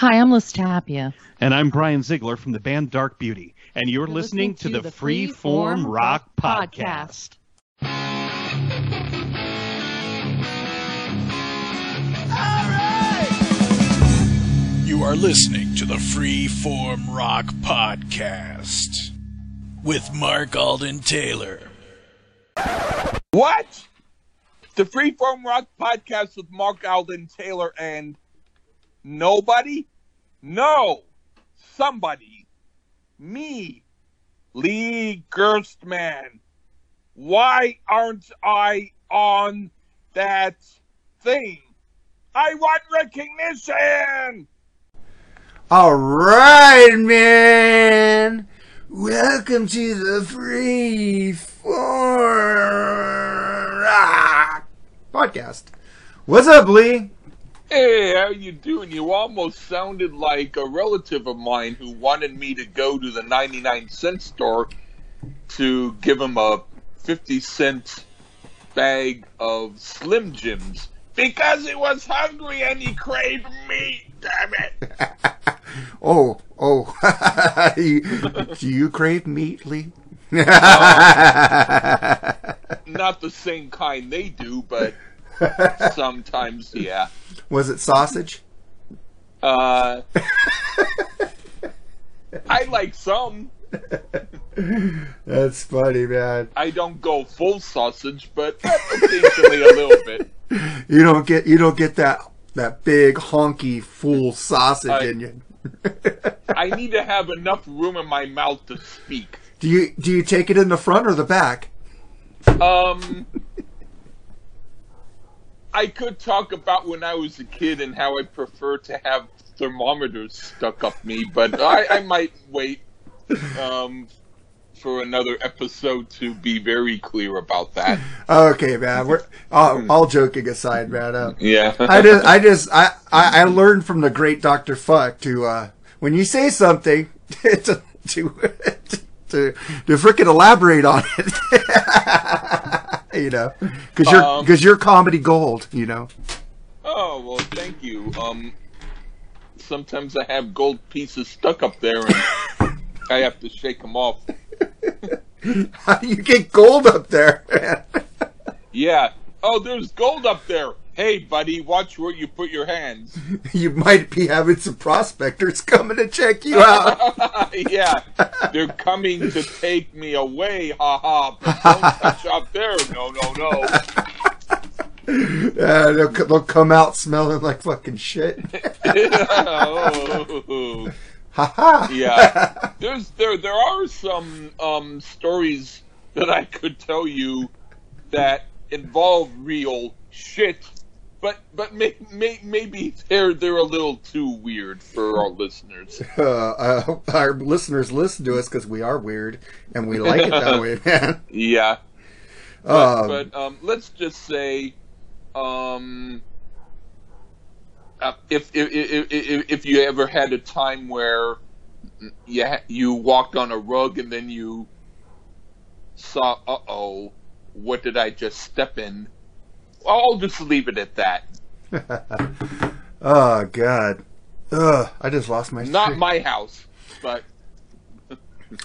Hi, I'm Liz Tapia. And I'm Brian Ziegler from the band Dark Beauty, and you're, You're listening, to, the Free Form Rock Podcast. You are listening to the Freeform Rock Podcast with Mark Alden Taylor. What? The Freeform Rock Podcast with Mark Alden Taylor and nobody? No, somebody. Me, Lee Gerstmann. Why aren't I on that thing? I want recognition! All right, man. Welcome to the Free Form Podcast. What's up, Lee? Hey, how you doing? You almost sounded like a relative of mine who wanted me to go to the 99 cent store to give him a 50 cent bag of Slim Jims because he was hungry and he craved meat. Damn it! Oh, oh. You- Do you crave meat, Lee? Not the same kind they do, but sometimes, yeah. Was it sausage? Uh, I like some. That's funny, man. I don't go full sausage, but occasionally a little bit. You don't get you don't get that that big honky full sausage I- in you. I need to have enough room in my mouth to speak. Do you do you take it in the front or the back? Um, I could talk about when I was a kid and how I prefer to have thermometers stuck up me, but I, I might wait um, for another episode to be very clear about that. Okay, man. We're all, all joking aside, man. Uh, Yeah. I just, I just, I, I, I learned from the great Doctor Fuck to uh, when you say something to to to, to freaking elaborate on it. you know, because you're Um, because you're comedy gold. You know. Oh well, thank you. Um, sometimes I have gold pieces stuck up there, and I have to shake them off. How do you get gold up there? man? Yeah. Oh, there's gold up there. Hey, buddy, watch where you put your hands. you might be having some prospectors coming to check you out. yeah, they're coming to take me away. Ha ha! But don't touch up there. No, no, no. Uh, they'll, they'll come out smelling like fucking shit. Oh. Ha ha. yeah there's there there are some um stories that i could tell you that involve real shit but but may, may, maybe they're they're a little too weird for our listeners. Uh, uh, our listeners listen to us because we are weird and we like it that way, man. yeah. But, Um, but um let's just say um uh, if, if if if if you ever had a time where you you walked on a rug and then you saw uh oh what did I just step in I'll just leave it at that oh god. Ugh, I just lost my. not my house but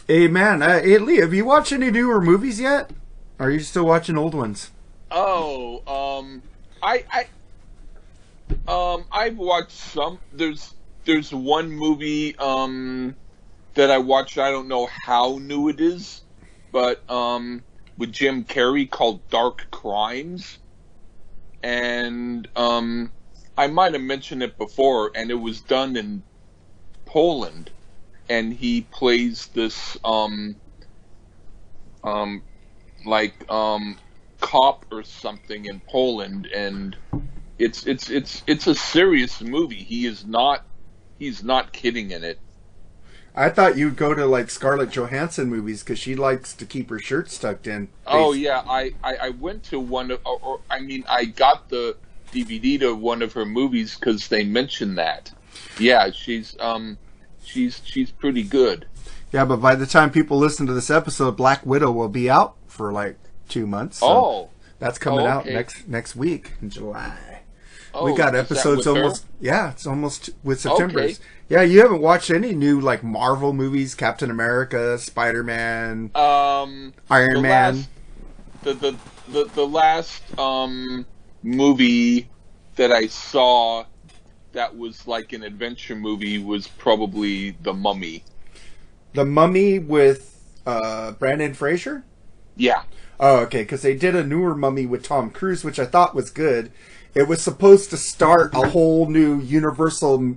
Hey man, uh, hey Lee, have you watched any newer movies yet? Or are you still watching old ones? Oh, um, I, I, um, I've watched some. There's, there's one movie, um, that I watched. I don't know how new it is, but um, with Jim Carrey called Dark Crimes, and um, I might have mentioned it before, and it was done in Poland, and he plays this, um, um, like, um cop or something in Poland, and it's it's it's it's a serious movie. He is not he's not kidding in it. I thought you'd go to like Scarlett Johansson movies because she likes to keep her shirts tucked in. Oh yeah, I, I I went to one of or, or I mean I got the DVD to one of her movies because they mentioned that. Yeah, she's um she's she's pretty good. Yeah, but by the time people listen to this episode, Black Widow will be out for like two months. so oh that's coming oh, out next next week in July. Oh, we got episodes with her? almost. Yeah, it's almost with September. Okay. Yeah, you haven't watched any new like Marvel movies, Captain America, Spider Man, Um, Iron the Man. Last, the, the the the last um movie that I saw that was like an adventure movie was probably The Mummy. The Mummy with uh, Brendan Fraser. Yeah. Oh, okay, because they did a newer Mummy with Tom Cruise, which I thought was good. It was supposed to start a whole new Universal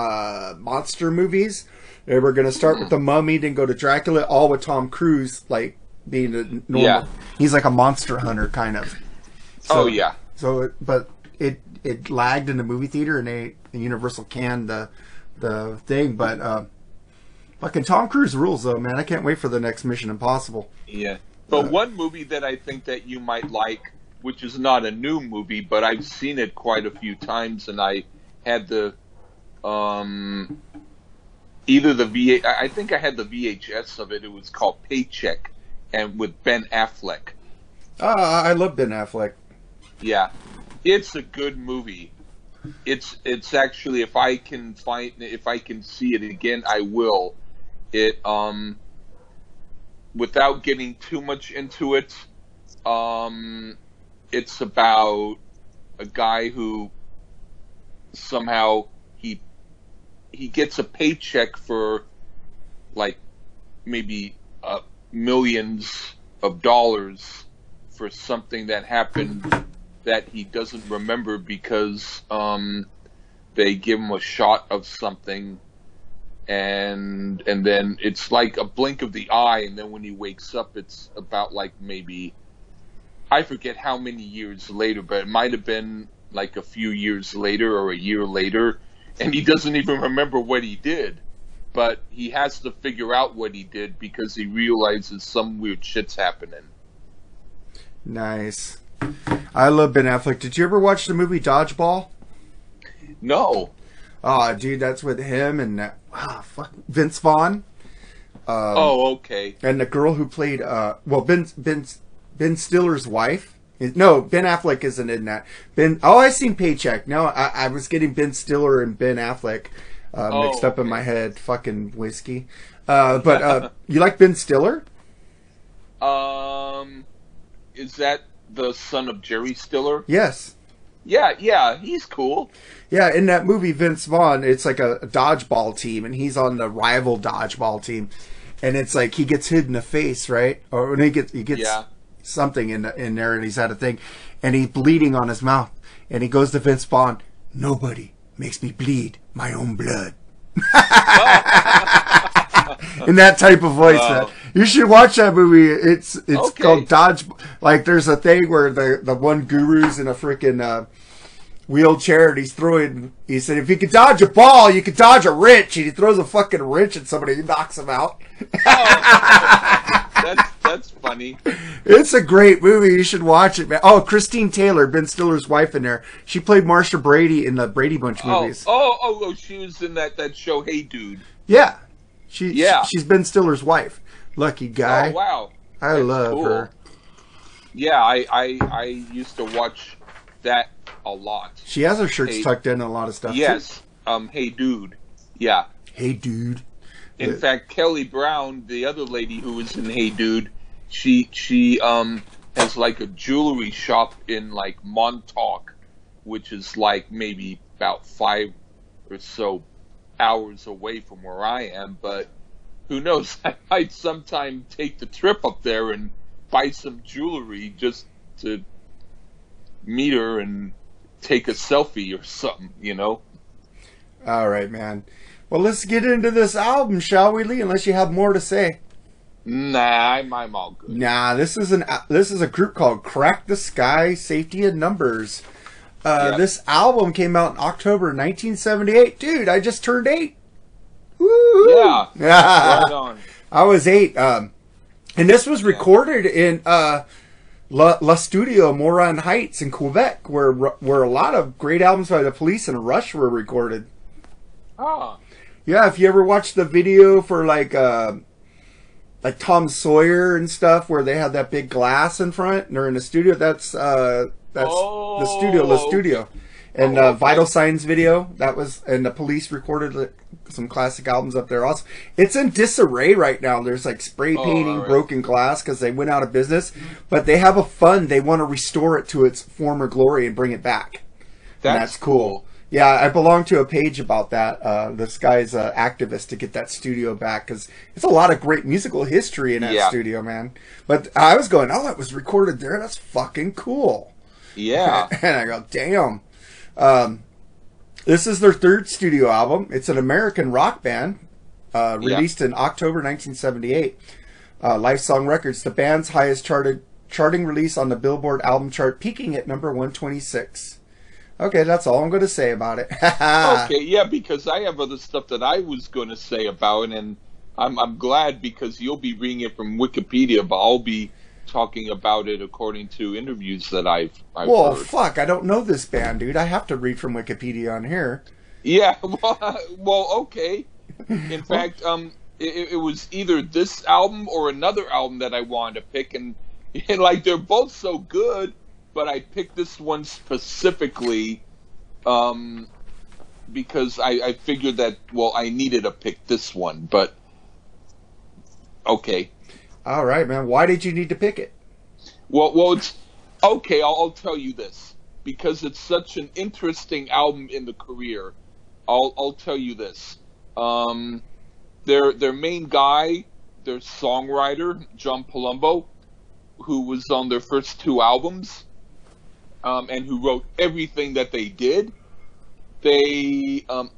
uh, monster movies. They were going to start with the Mummy, then go to Dracula, all with Tom Cruise, like being a normal. Yeah. He's like a monster hunter, kind of. oh yeah. So, it, but it it lagged in the movie theater, and they Universal canned the the thing. But uh, fucking Tom Cruise rules, though, man. I can't wait for the next Mission Impossible. Yeah. But Uh, one movie that I think that you might like, which is not a new movie, but I've seen it quite a few times, and I had the, um, either the VA, I I think I had the VHS of it. It was called Paycheck, and with Ben Affleck. Ah, I love Ben Affleck. Yeah, it's a good movie. It's it's actually if I can find if I can see it again, I will. It um without getting too much into it, um it's about a guy who somehow he gets a paycheck for like maybe uh, millions of dollars for something that happened that he doesn't remember because um, they give him a shot of something and and then it's like a blink of the eye and then when he wakes up it's about like maybe I forget how many years later but it might have been like a few years later or a year later and he doesn't even remember what he did but he has to figure out what he did because he realizes some weird shit's happening Nice. I love Ben Affleck. Did you ever watch the movie Dodgeball? no Oh, dude, that's with him and ah, fuck, Vince Vaughn. Um, oh okay and the girl who played uh, well, Ben Ben Ben Stiller's wife. No, Ben Affleck isn't in that. Ben. Oh, I seen Paycheck. No, I, I was getting Ben Stiller and Ben Affleck uh, Oh, mixed up in my head. Fucking whiskey. Uh, but uh, you like Ben Stiller? Um, is that the son of Jerry Stiller? Yes. Yeah, yeah, he's cool. Yeah, in that movie, Vince Vaughn, it's like a, a dodgeball team, and he's on the rival dodgeball team, and it's like he gets hit in the face, right? Or when he gets he gets Yeah. Something in in there, and he's had a thing, and he's bleeding on his mouth, and he goes to Vince Vaughn. Nobody makes me bleed my own blood. in that type of voice, Wow. man. You should watch that movie. It's it's Okay. called Dodge. Like, there's a thing where the the one guru's in a freaking uh, wheelchair and he's throwing. He said, if you could dodge a ball, you could dodge a wrench. And he throws a fucking wrench at somebody, he knocks him out. That's that's funny. It's a great movie. You should watch it, man. Oh, Christine Taylor, Ben Stiller's wife, in there. She played Marcia Brady in the Brady Bunch Oh, movies. oh, oh, oh, she was in that that show. Hey, dude. Yeah, she Yeah. she's Ben Stiller's wife. Lucky guy. Oh, wow. I That's love cool. her. Yeah, I, I I used to watch that a lot. She has her shirts Hey. tucked in and a lot of stuff. too. Yes. Um. Hey, dude. Yeah. Hey, dude. In fact, Kelly Brown, the other lady who was in Hey Dude, she she um has like a jewelry shop in like Montauk, which is like maybe about five or so hours away from where I am. But who knows? I might sometime take the trip up there and buy some jewelry just to meet her and take a selfie or something. You know? All right, man. Well, let's get into this album, shall we, Lee? Unless you have more to say. Nah, I'm, I'm all good. Nah, this is an this is a group called Crack the Sky Safety in Numbers. Uh, Yeah. This album came out in October 1978. Dude, I just turned eight. Woo! Yeah. Right on. I was eight. Um, and this was recorded in uh, La, La Studio Morin Heights in Quebec, where where a lot of great albums by the Police and Rush were recorded. Ah. Yeah, if you ever watched the video for like uh, like Tom Sawyer and stuff, where they had that big glass in front and they're in the studio, that's uh, that's the studio, the Oh, studio. and Oh, uh. Vital Signs video that was, and the Police recorded some classic albums up there. Also, it's in disarray right now. There's like spray Oh, painting, broken glass because they went out of business, but they have a fund. They want to restore it to its former glory and bring it back. That's, and that's cool. Yeah, I belong to a page about that. Uh, this guy's an activist to get that studio back because it's a lot of great musical history in that Yeah. studio, man. But I was going, oh, it was recorded there. That's fucking cool. Yeah. and I go, damn. Um, this is their third studio album. It's an American rock band, uh, Yeah. released in October 1978. Uh, Lifesong Records, the band's highest charted charting release on the Billboard album chart, peaking at number 126. Okay, that's all I'm going to say about it. okay, yeah, because I have other stuff that I was going to say about, it, and I'm I'm glad because you'll be reading it from Wikipedia, but I'll be talking about it according to interviews that I've I've Well, heard. fuck, I don't know this band, dude. I have to read from Wikipedia on here. Yeah, well, well, okay. In fact, um, it, it was either this album or another album that I wanted to pick, and, and like they're both so good, but I picked this one specifically, um, because I, I figured that well I needed to pick this one, but okay. All right, man. Why did you need to pick it? Well, well, it's okay. I'll, I'll tell you this because it's such an interesting album in the career. I'll I'll tell you this. Um, their their main guy, their songwriter John Palumbo, who was on their first two albums, um, and who wrote everything that they did. They um,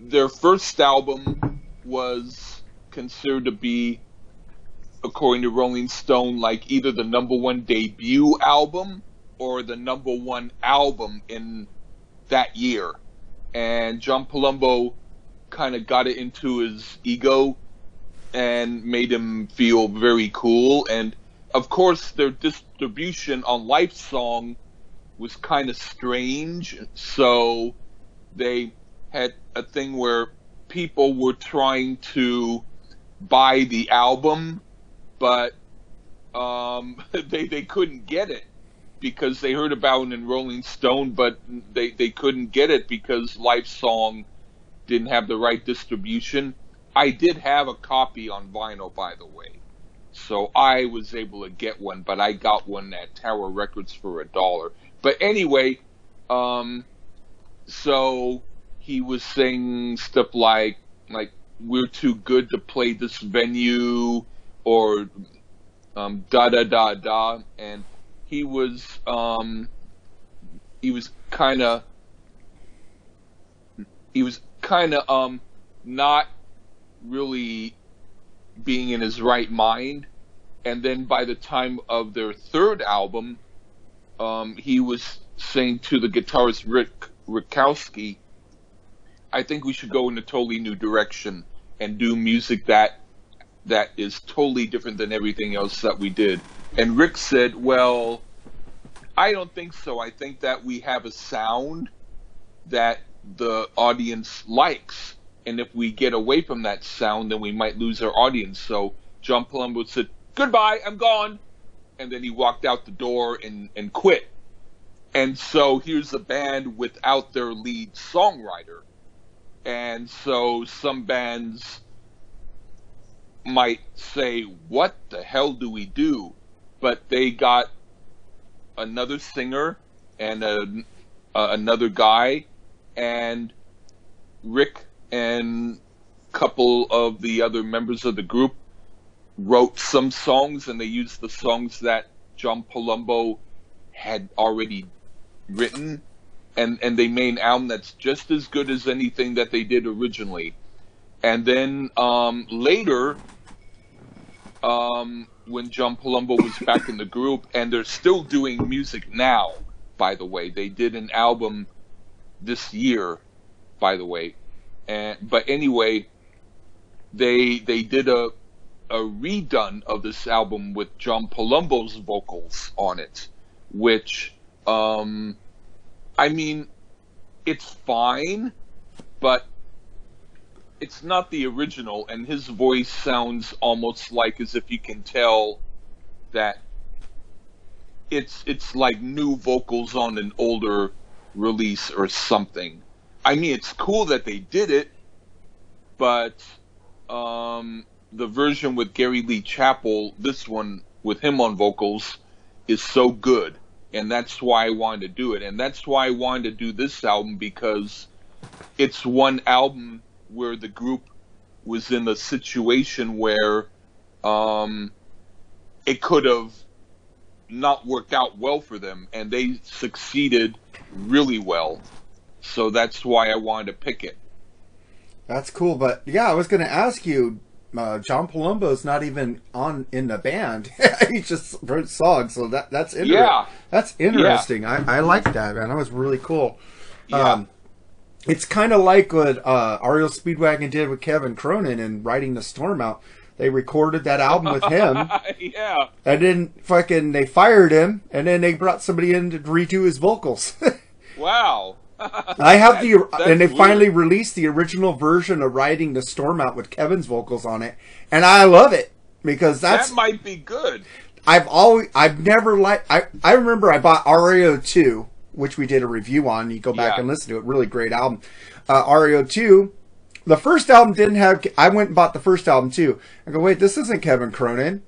their first album was considered to be according to Rolling Stone, like either the number one debut album or the number one album in that year. And John Palumbo kind of got it into his ego and made him feel very cool. And of course, their distribution on Lifesong was kind of strange. So they had a thing where people were trying to buy the album but um, they they couldn't get it because they heard about it in Rolling Stone, but they they couldn't get it because Lifesong didn't have the right distribution. I did have a copy on vinyl, by the way, so I was able to get one, but I got one at Tower Records for a dollar. But anyway, um, so he was saying stuff like like we're too good to play this venue or um, da da da da, and he was um, he was kind of he was kind of um, not really being in his right mind, and then by the time of their third album, um, he was saying to the guitarist Rick Witkowski, "I think we should go in a totally new direction and do music that." that is totally different than everything else that we did. And Rick said, Well, I don't think so. I think that we have a sound that the audience likes. And if we get away from that sound, then we might lose our audience. So John Palumbo said, Goodbye, I'm gone. And then he walked out the door and, and quit. And so here's a band without their lead songwriter. And so some bands might say, What the hell do we do? But they got another singer and a, another guy, and Rick and a couple of the other members of the group wrote some songs, and they used the songs that John Palumbo had already written, and, and they made an album that's just as good as anything that they did originally. And then um, later, um, when John Palumbo was back in the group, and they're still doing music now. By the way, they did an album this year. By the way, and but anyway, they they did a a redone of this album with John Palumbo's vocals on it, which um, I mean, it's fine, but it's not the original, and his voice sounds almost like as if you can tell that it's it's like new vocals on an older release or something. I mean, it's cool that they did it, but um, the version with Gary Lee Chappell, this one with him on vocals, is so good, and that's why I wanted to do it, and that's why I wanted to do this album because it's one album where the group was in a situation where um, it could have not worked out well for them, and they succeeded really well. So that's why I wanted to pick it. That's cool, but yeah, I was going to ask you. Uh, John Palumbo's not even on in the band. he just wrote songs, so that that's inter- Yeah. that's interesting. I, I like that, man. That was really cool. Yeah. Um, it's kind of like what uh, REO Speedwagon did with Kevin Cronin and riding the Storm out. They recorded that album with him, yeah. and then fucking they fired him, and then they brought somebody in to redo his vocals. Wow. I have the That's and they weird. finally released the original version of riding the storm out with Kevin's vocals on it, and I love it because that's that might be good. I've always I've never liked I I remember I bought REO two, which we did a review on. You go back Yeah. and listen to it. Really great album. Uh, REO two. The first album didn't have. I went and bought the first album too. I go wait, this isn't Kevin Cronin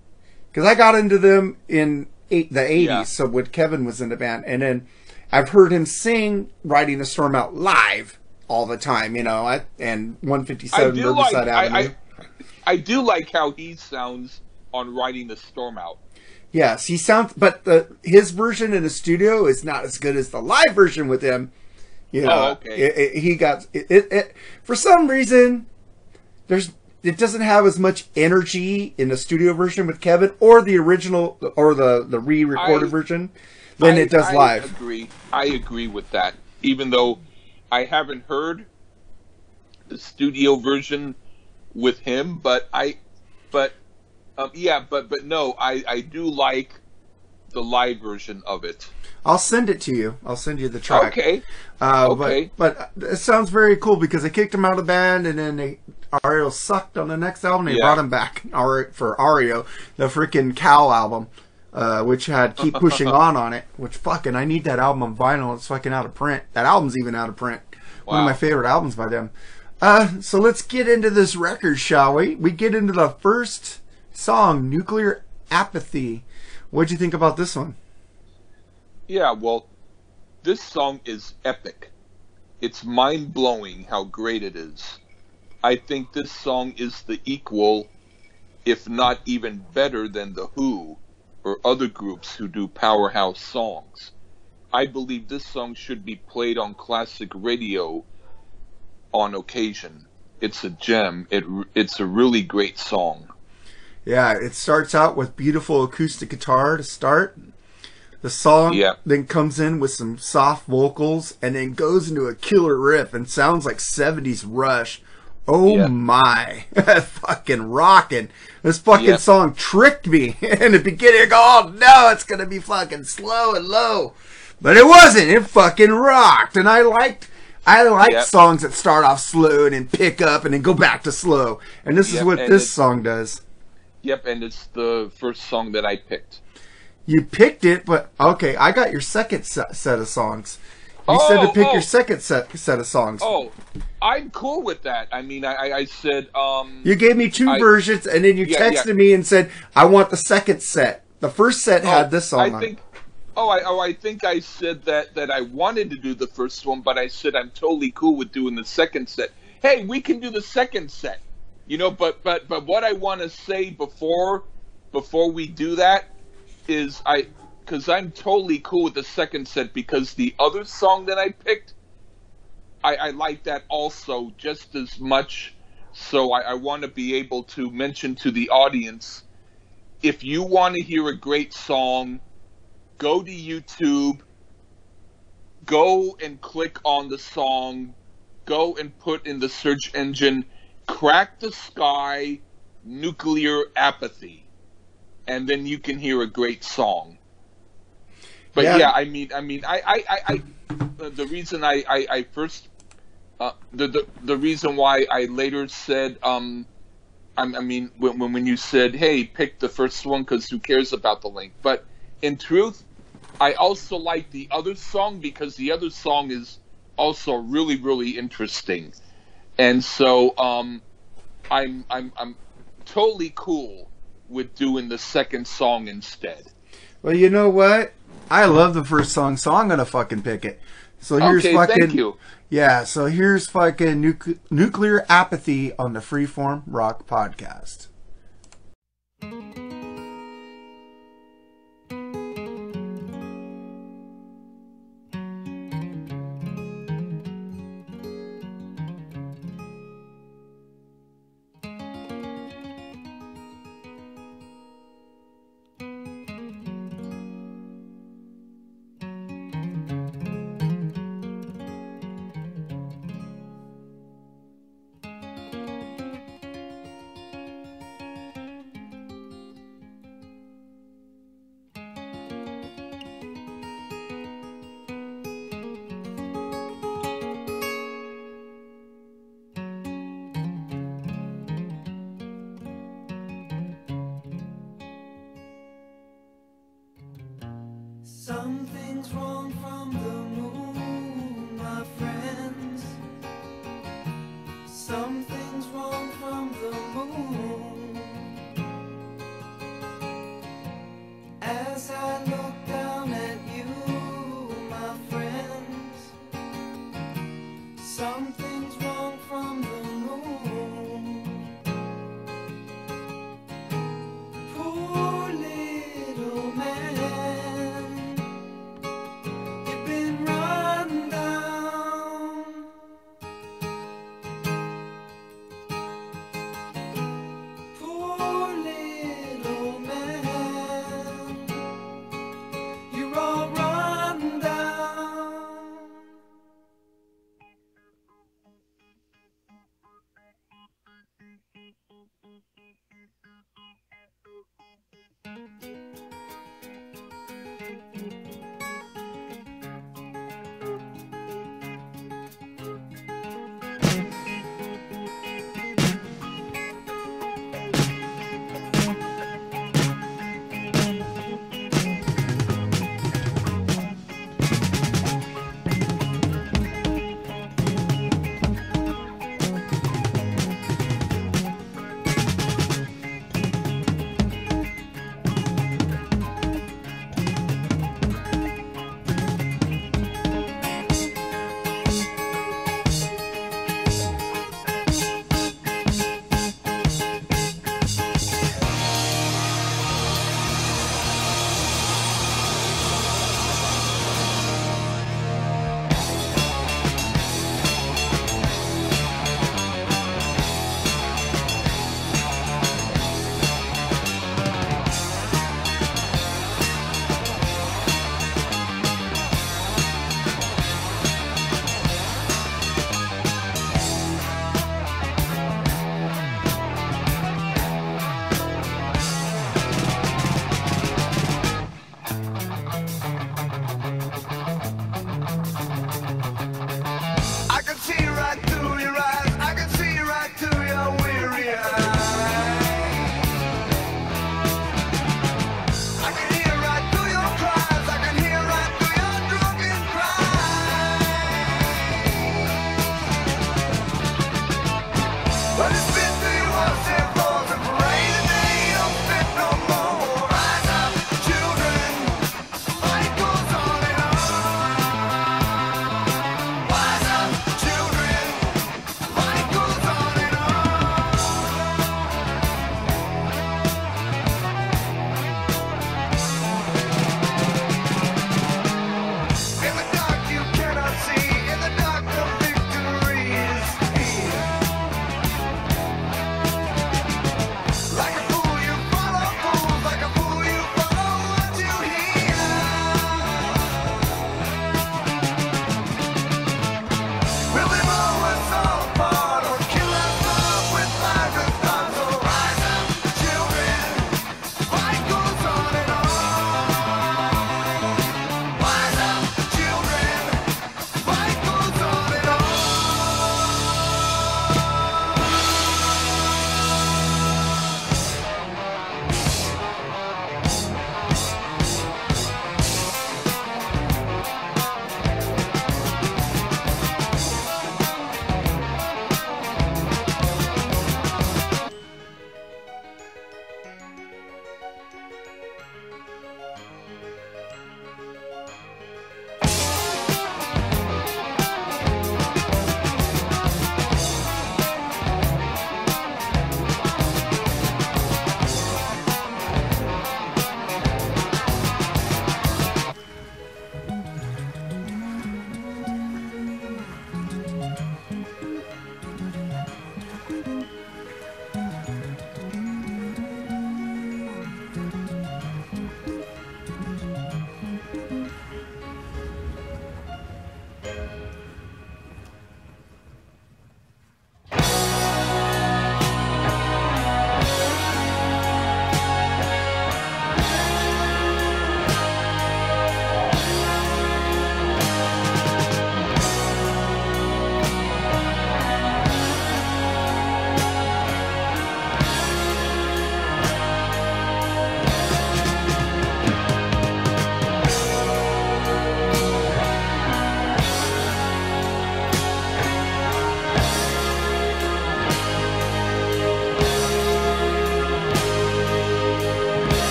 because I got into them in eight, the eighties. Yeah. So when Kevin was in the band, and then I've heard him sing "Riding the Storm Out" live all the time. You know, I, and 157 I seven do like Riverside Avenue. I, I, I do like how he sounds on riding the storm out. Yes, he sounds, but the his version in the studio is not as good as the live version with him. You oh, know, Oh, okay. it, it- he got it. For some reason, there's it doesn't have as much energy in the studio version with Kevin or the original or the the re-recorded I- version than I- it does I live. Agree. I agree with that. Even though I haven't heard the studio version with him, but I, but um, yeah, but but no, I I do like the live version of it. I'll send it to you. I'll send you the track. Okay. Uh, Okay. But, but it sounds very cool because they kicked him out of the band and then they REO sucked on the next album. They Yeah. brought him back for REO, the freaking Cow album, uh, which had Keep Pushing On on it. Which fucking I need that album on vinyl. It's fucking out of print. That album's even out of print. One of my favorite albums by them. Uh, so let's get into this record, shall we? We get into the first song, Nuclear Apathy. What'd you think about this one? Yeah, well, this song is epic. It's mind blowing how great it is. I think this song is the equal, if not even better than The Who or other groups who do powerhouse songs. I believe this song should be played on classic radio on occasion. It's a gem. It, it's a really great song. Yeah, it starts out with beautiful acoustic guitar to start. The song Yeah. then comes in with some soft vocals and then goes into a killer riff and sounds like 70s Rush. Oh Yeah. my. fucking rocking. This fucking Yep. song tricked me in the beginning. Oh no, it's to be fucking slow and low. But it wasn't. It fucking rocked. And I liked. I like Yep. songs that start off slow and then pick up and then go back to slow. And this is what and this song does. Yep, and it's the first song that I picked. You picked it, but okay, I got your second set of songs. You said to Oh, pick oh. your second set set of songs. Oh, I'm cool with that. I mean, I, I- said, um, You gave me two I- versions, and then you Yeah, texted yeah. me and said, "I want the second set." The first set had oh, this song I on. think, oh, I, oh, I think I said that that I wanted to do the first one, but I said I'm totally cool with doing the second set. Hey, we can do the second set, you know. But but but what I want to say before before we do that is I because I'm totally cool with the second set because the other song that I picked, I, I like that also just as much. So I, I want to be able to mention to the audience if you want to hear a great song, go to YouTube, go and click on the song, go and put in the search engine Crack the Sky Nuclear Apathy, and then you can hear a great song. But yeah. yeah, I mean, I mean, I, I, I, I the reason I, I, I first, uh, the, the the reason why I later said, um, I, I mean, when when you said, hey, pick the first one because who cares about the link? But in truth, I also like the other song because the other song is also really really interesting, and so um, I'm I'm I'm totally cool with doing the second song instead. Well, you know what? I love the first song, so I'm gonna fucking pick it. So here's okay, fucking yeah. So here's fucking nuclear apathy on the Freeform Rock podcast.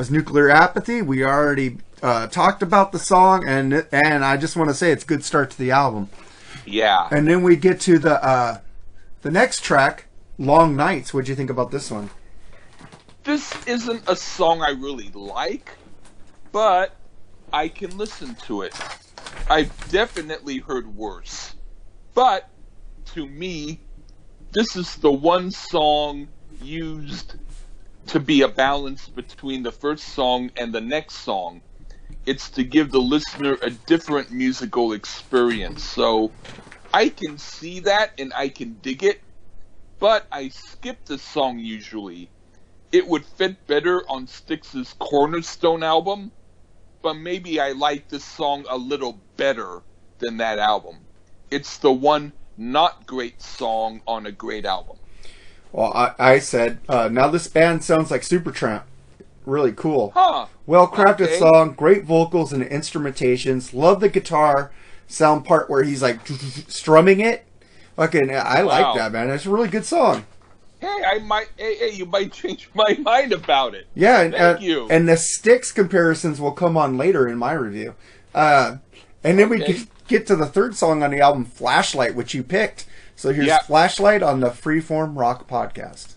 Was Nuclear Apathy. We already uh, talked about the song, and and I just want to say it's a good start to the album. Yeah. And then we get to the uh, the next track, Long Nights. What do you think about this one? this isn't a song I really like, but I can listen to it. I've definitely heard worse. But to me, this is the one song used to be a balance between the first song and the next song. It's to give the listener a different musical experience. So I can see that and I can dig it, but I skip the song usually it would fit better on Styx's Cornerstone album, but maybe I like this song a little better than that album. It's the one not great song on a great album. Well, I, I said uh, now this band sounds like Supertramp. Really cool. Huh. Well crafted Okay. song, great vocals and instrumentations. Love the guitar sound part where he's like strumming it. Fucking, I like Wow. that man. It's a really good song. Hey, I might. Hey, hey, you might change my mind about it. Yeah, and, Thank uh, you. and the Styx comparisons will come on later in my review. Uh, and then we Okay. get, get to the third song on the album, Flashlight, which you picked. So here's. Flashlight on the Freeform Rock Podcast.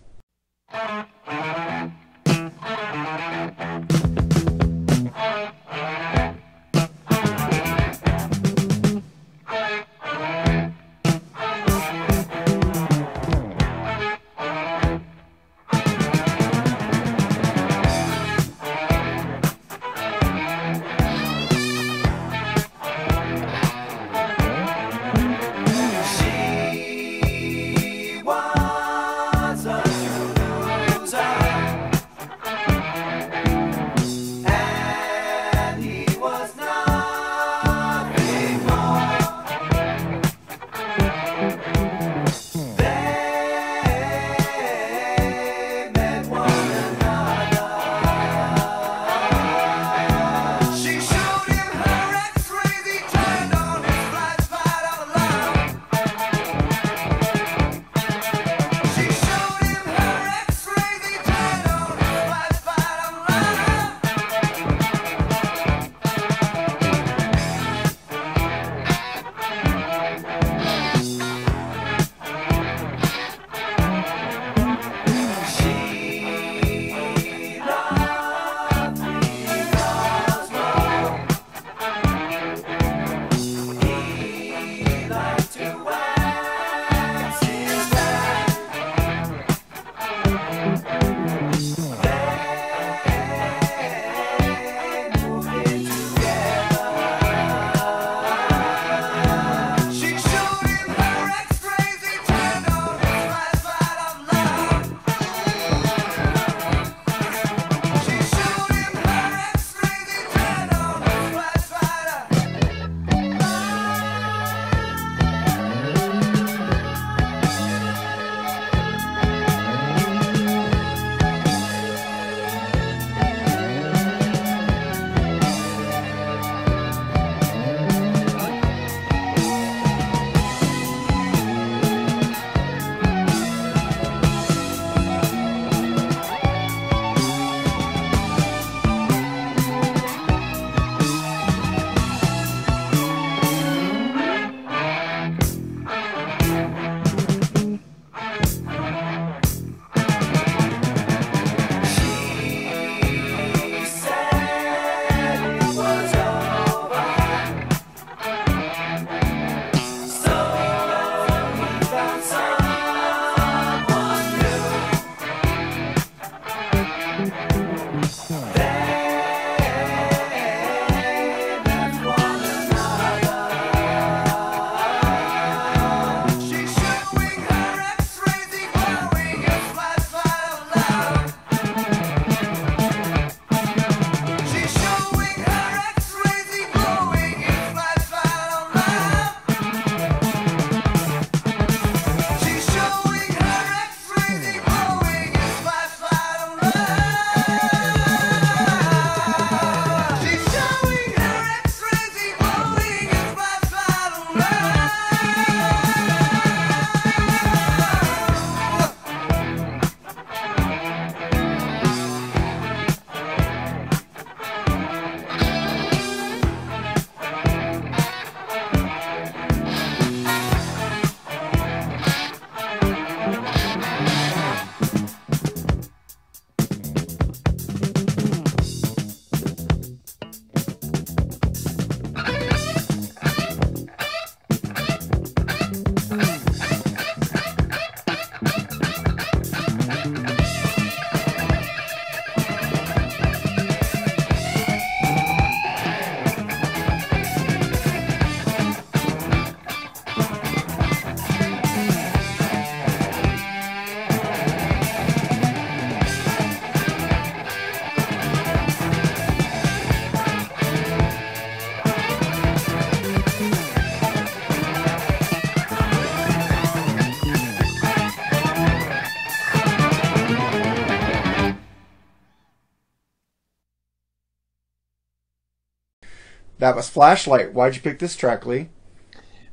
That was Flashlight. Why'd you pick this track, Lee?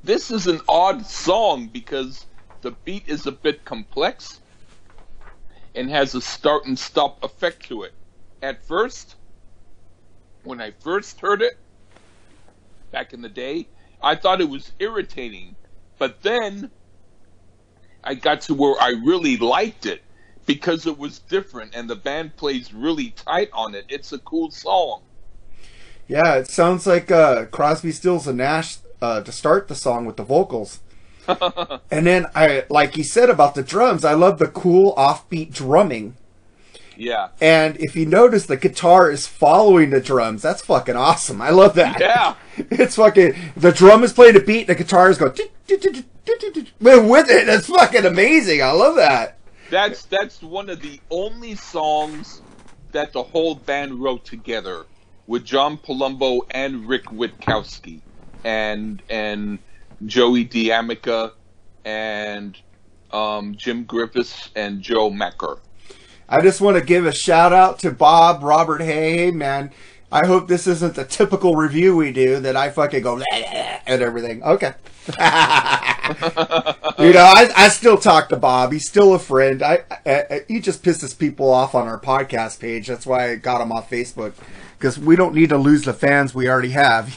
This is an odd song because the beat is a bit complex and has a start and stop effect to it. At first, when I first heard it, back in the day, I thought it was irritating. But then I got to where I really liked it because it was different and the band plays really tight on it. It's a cool song. Yeah, it sounds like uh, Crosby, Stills, and Nash uh, to start the song with the vocals. and then I, like he said about the drums, I love the cool offbeat drumming. Yeah. And if you notice, the guitar is following the drums. That's fucking awesome. I love that. Yeah. It's fucking the drum is playing a beat, and the guitar is going with it. That's fucking amazing. I love that. That's that's one of the only songs that the whole band wrote together with John Palumbo and Rick Witkowski and and Joey D'Amico and um, Jim Griffiths and Joe Macre. I just want to give a shout out to Bob Robert Hay, man. I hope this isn't the typical review we do that I fucking go and everything. Okay. you know, I, I still talk to Bob. He's still a friend. I, I he just pisses people off on our podcast page. That's why I got him off Facebook because we don't need to lose the fans we already have.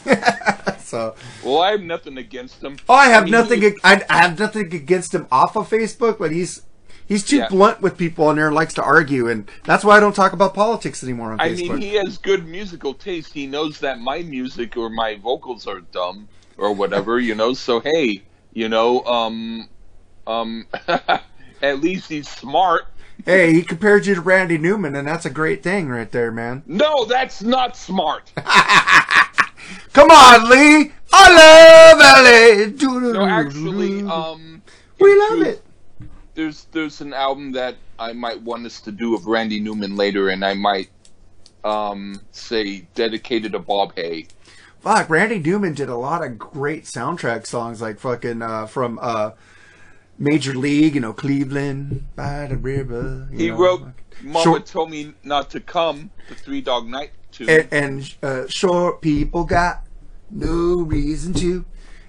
so, Well, I have nothing against him. oh, I have mean, nothing. ag- I, I have nothing against him off of Facebook, but he's he's too Yeah. blunt with people on there and likes to argue, and that's why I don't talk about politics anymore on I Facebook. mean, he has good musical taste. He knows that my music or my vocals are dumb or whatever, you know. So hey, you know, um, um, at least he's smart. Hey, he compared you to Randy Newman, and that's a great thing right there, man. No, that's not smart. Come on, Lee! I love LA! No, actually, um, we love truth, it. There's there's an album that I might want us to do of Randy Newman later, and I might um say dedicated to Bob Hay. Fuck, Randy Newman did a lot of great soundtrack songs, like fucking uh, from uh, Major League, you know, Cleveland by the river. He know. wrote "Mama Short- Told Me Not to Come," the Three Dog Night tune. and, and uh, short people got no reason to.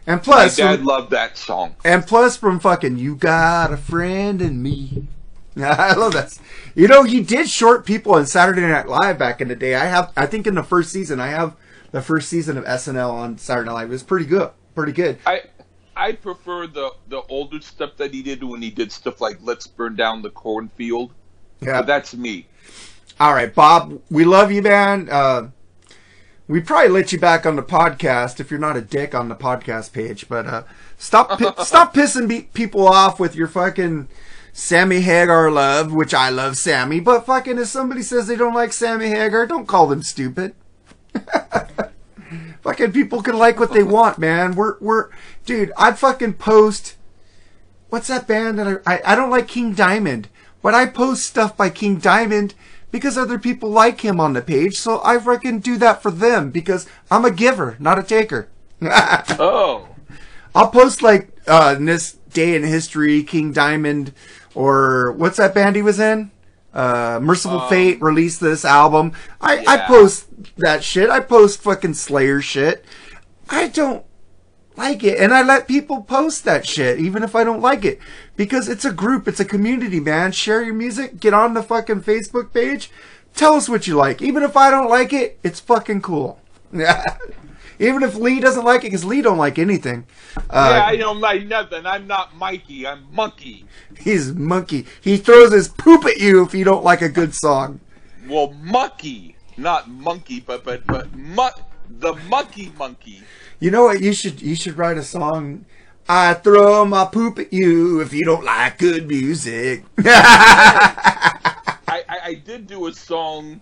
And My plus, dad from, loved that song. and plus from fucking you got a friend in me. I love that. You know, he did short people on Saturday Night Live back in the day. I have, I think in the first season, I have the first season of SNL on Saturday Night Live. Was pretty good, pretty good. I I prefer the the older stuff that he did when he did stuff like "Let's Burn Down the Cornfield." Yeah. But that's me. All right, Bob, we love you, man. Uh, we probably let you back on the podcast if you're not a dick on the podcast page, but uh, stop pi- stop pissing be- people off with your fucking Sammy Hagar love, which I love Sammy, but fucking if somebody says they don't like Sammy Hagar, don't call them stupid. fucking people can like what they want, man. We're we're dude, I'd fucking post what's that band that I, I I don't like King Diamond, but I post stuff by King Diamond because other people like him on the page, so I fucking do that for them because I'm a giver, not a taker. Oh, I'll post like uh in this day in history, King Diamond, or what's that band he was in? Uh, Mercyful Fate released this album. I, I post that shit. I post fucking Slayer shit. I don't like it, and I let people post that shit, even if I don't like it, because it's a group, it's a community, man. Share your music, get on the fucking Facebook page, tell us what you like. Even if I don't like it, it's fucking cool. even if Lee doesn't like it, because Lee don't like anything. Uh, yeah, I don't like nothing. I'm not Mikey. I'm Monkey. He's monkey. He throws his poop at you if you don't like a good song. Well, Mucky, not Monkey, but but but muck the Monkey Monkey. You know what? You should you should write a song. I throw my poop at you if you don't like good music. I, I, I did do a song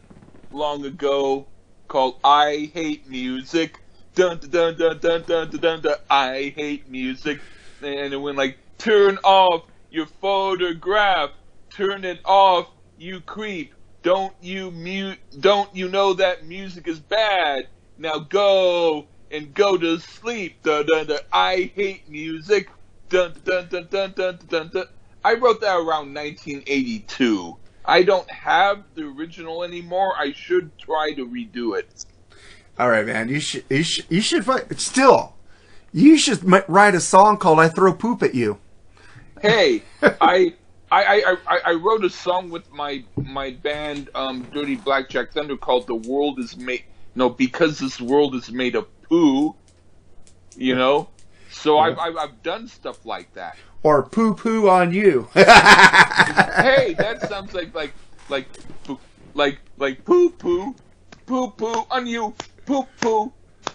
long ago called "I Hate Music." Dun dun dun dun dun dun dun dun. I hate music, and it went like, "Turn off your photograph. Turn it off, you creep. Don't you mute? Don't you know that music is bad? Now go and go to sleep." Dun dun dun. I hate music. Dun dun dun dun dun dun. dun. I wrote that around 1982. I don't have the original anymore. I should try to redo it. All right, man. You should. You should. You should. fi- Still, you should write a song called "I Throw Poop at You." Hey, I, I, I, I, wrote a song with my my band, um, Dirty Blackjack Thunder, called "The World Is Made." No, because this world is made of poo. You know, so I've, I've I've done stuff like that. Or poo poo on you. Hey, that sounds like like like like like poo poo poo poo on you poo poo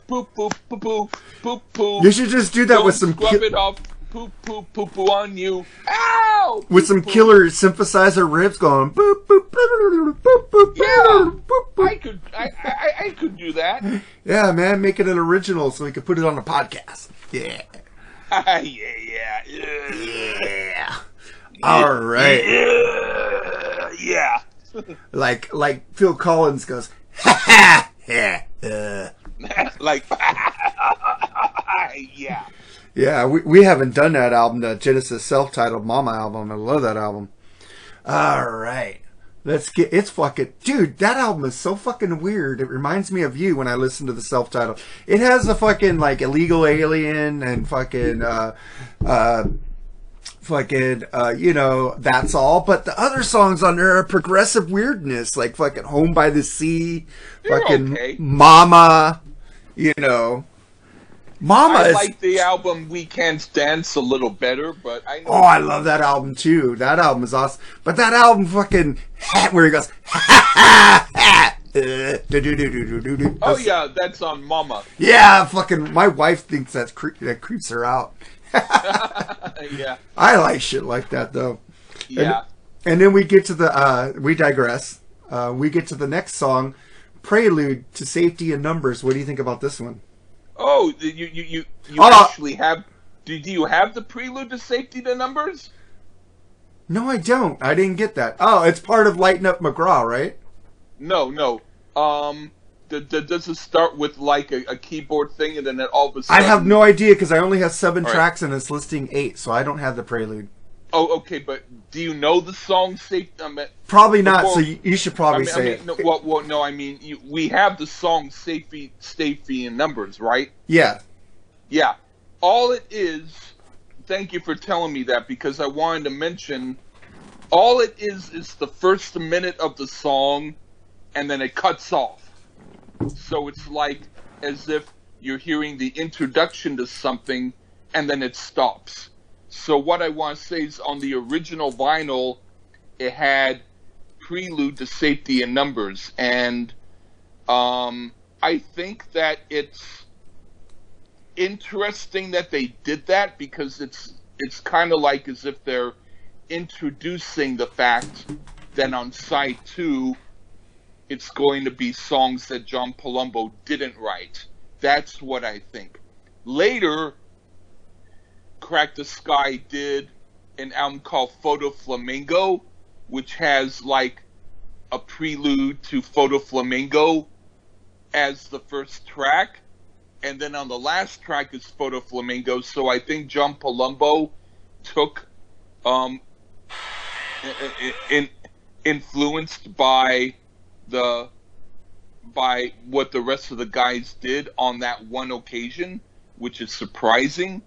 poo poo poo poo poo poo. you should just do that Don't with some scrub it off. Poo poo poo poo on you. Ow! with some Poo, poo. killer synthesizer riffs going boop boop boop boop boop Yeah, boop boop. I could I, I I could do that. Yeah, man, make it an original so we can put it on the podcast. Yeah. yeah, yeah, yeah, Yeah. All right. yeah, yeah. Like like Phil Collins goes, ha ha, yeah. Uh. like, yeah. Yeah, we, we haven't done that album, the Genesis self-titled Mama album. I love that album. All right. Let's get it's fucking dude, that album is so fucking weird. It reminds me of you when I listen to the self-titled. It has a fucking like illegal alien and fucking uh uh fucking uh you know, that's all, but the other songs on there are progressive weirdness like fucking Home by the Sea, They're fucking okay. Mama, you know. Mama I is like the album "We Can't Dance" a little better, but I know. Oh, I love that album too. That album is awesome. But that album fucking where he goes uh, do-do-do-do-do-do. oh yeah, that's on Mama. Yeah, fucking my wife thinks that's cre- that creeps her out. yeah, I like shit like that though. yeah. And then we get to the uh we digress. Uh we get to the next song, Prelude to Safety in Numbers. What do you think about this one? Oh, you you you you Oh, actually have? Do, do you have the prelude to "Safety to Numbers"? No, I don't. I didn't get that. Oh, it's part of Lighten Up McGraw, right? No, no. Um, d- d- does it start with like a, a keyboard thing, and then it all of a sudden? I have no idea because I only have seven right. tracks and it's listing eight, so I don't have the prelude. Oh, okay, but do you know the song "Safety"? I mean, Probably not. Before- so you, you should I probably mean, I say mean it. no, well, well, no, I mean, you, we have the song "Safety, Safety in Numbers," right? yeah. Yeah. All it is, thank you for telling me that because I wanted to mention all it is is the first minute of the song and then it cuts off. So it's like as if you're hearing the introduction to something and then it stops. So what I want to say is on the original vinyl, it had prelude to safety in numbers and um, I think that it's interesting that they did that because it's it's kind of like as if they're introducing the fact that on side two it's going to be songs that John Palumbo didn't write. That's what I think. Later, Crack the Sky did an album called Photo Flamingo, which has like a prelude to Photo Flamingo as the first track and then on the last track is Photo Flamingo. So I think John Palumbo took, um, i- i- in, influenced by the by what the rest of the guys did on that one occasion, which is surprising.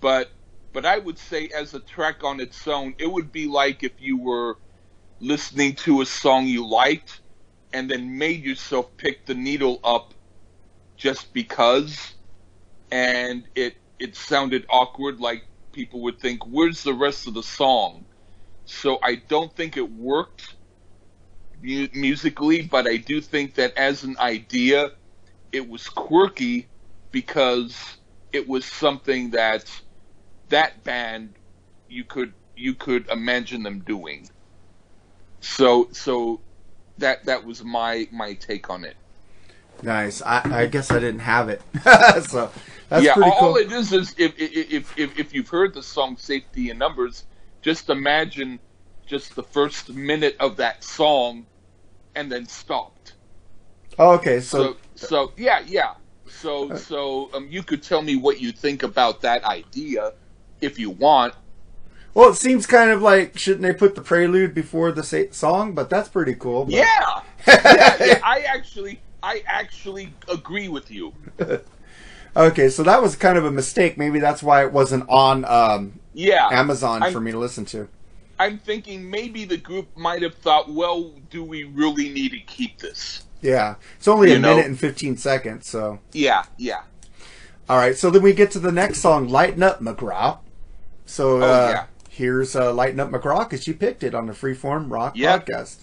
But but I would say as a track on its own, it would be like if you were listening to a song you liked and then made yourself pick the needle up just because and it it sounded awkward like people would think where's the rest of the song so i don't think it worked mu- musically but i do think that as an idea it was quirky because it was something that that band you could you could imagine them doing so so that that was my my take on it Nice. I, I guess I didn't have it. so that's yeah, pretty all, cool. all it is is if, if if if you've heard the song "Safety in Numbers," just imagine just the first minute of that song, and then stopped. Oh, okay, so, So so yeah yeah. So so um, you could tell me what you think about that idea, if you want. well, it seems kind of like shouldn't they put the prelude before the sa- song? But that's pretty cool. but- Yeah, yeah, yeah. I actually I actually agree with you. Okay, so that was kind of a mistake. Maybe that's why it wasn't on um, Yeah. Amazon I'm- for me to listen to. I'm thinking maybe the group might have thought, well, do we really need to keep this? Yeah, it's only a know. minute and fifteen seconds. So, Yeah, yeah. all right. So then we get to the next song, "Lighten Up, McGraw." So Oh, uh, yeah. here's uh, "Lighten Up, McGraw" because she picked it on the Freeform Rock Yeah. podcast.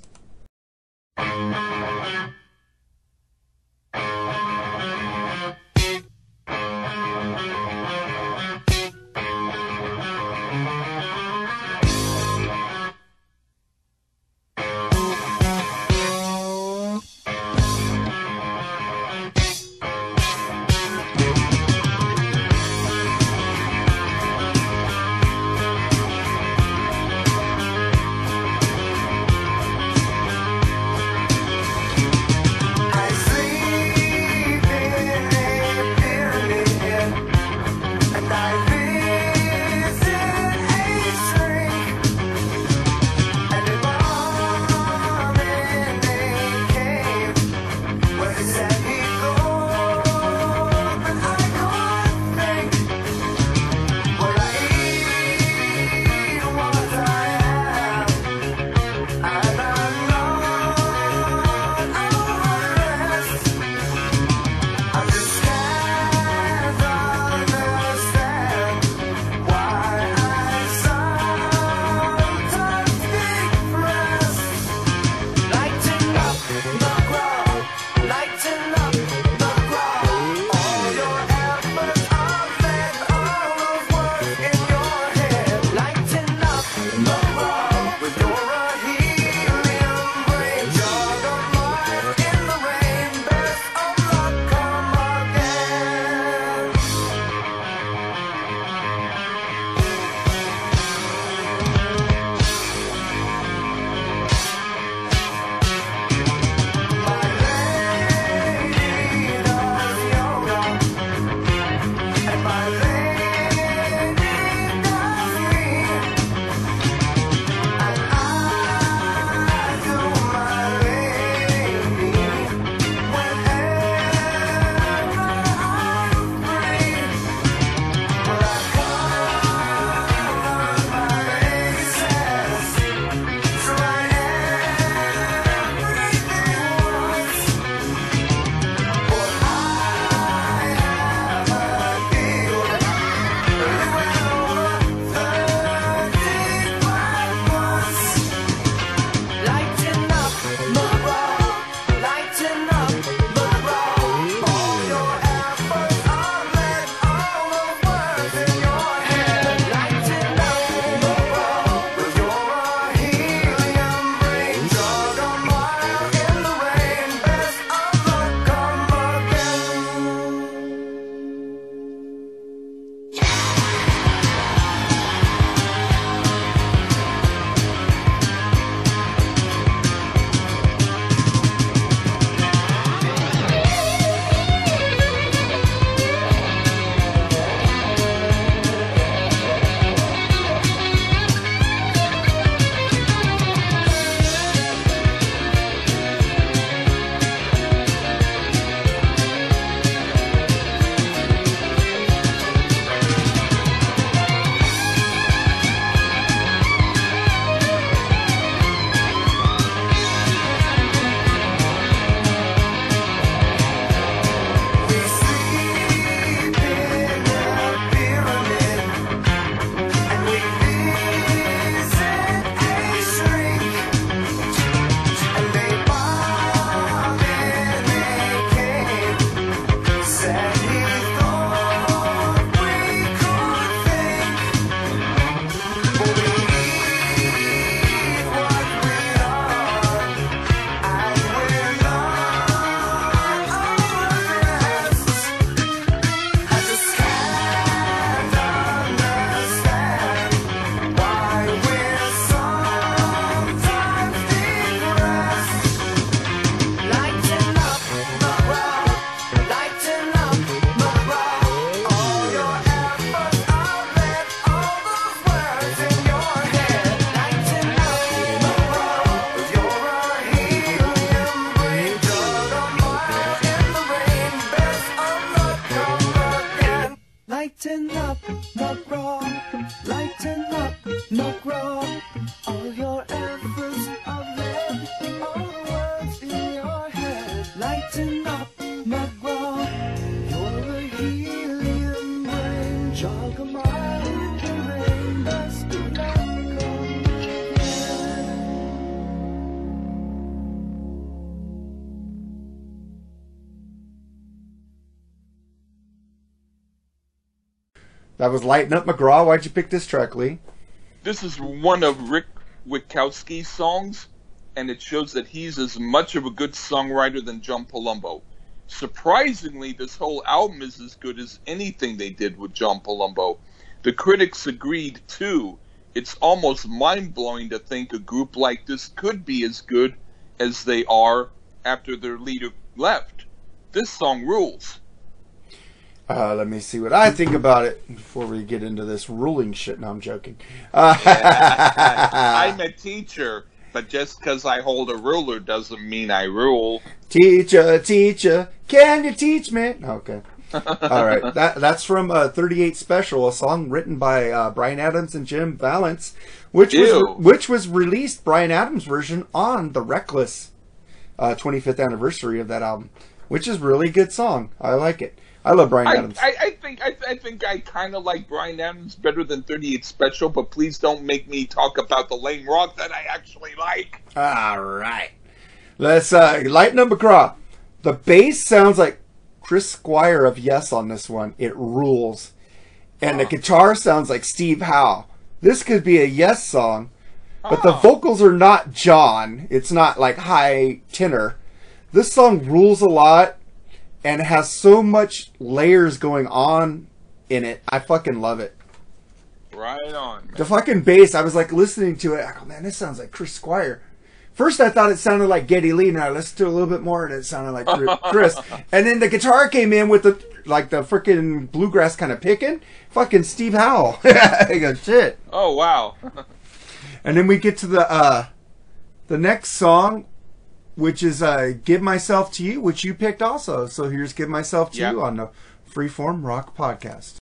That was Lighten Up McGraw. Why'd you pick this track, Lee? This is one of Rick Witkowski's songs, and it shows that he's as much of a good songwriter than John Palumbo. Surprisingly, this whole album is as good as anything they did with John Palumbo. The critics agreed too. It's almost mind blowing to think a group like this could be as good as they are after their leader left. This song rules. Uh, let me see what I think about it before we get into this ruling shit. No, I'm joking. Uh, I'm a teacher, but just because I hold a ruler doesn't mean I rule. teacher, teacher, can you teach me? Okay. All right. That that's from uh, 38 Special, a song written by uh, Bryan Adams and Jim Vallance, which Ew. was which was released Bryan Adams version on the Reckless uh, 25th anniversary of that album, which is really good song. I like it. I love Bryan I, Adams. I, I think I, I think I kind of like Bryan Adams better than 38 Special, but please don't make me talk about the lame rock that I actually like. All right. Let's uh, lighten up. The bass sounds like Chris Squire of Yes on this one. It rules. And the guitar sounds like Steve Howe. This could be a Yes song, but the vocals are not John. It's not like high tenor. This song rules a lot and has so much layers going on in it. I fucking love it. Right on. Man. The fucking bass, I was like listening to it. I go, man, this sounds like Chris Squire. First, I thought it sounded like Geddy Lee, and I listened to a little bit more, and it sounded like Chris. and then the guitar came in with the like the freaking bluegrass kind of picking. Fucking Steve Howell. I go, shit. Oh wow. And then we get to the uh the next song, which is uh "Give Myself to You," which you picked also. So here's "Give Myself to Yeah. You" on the Freeform Rock Podcast.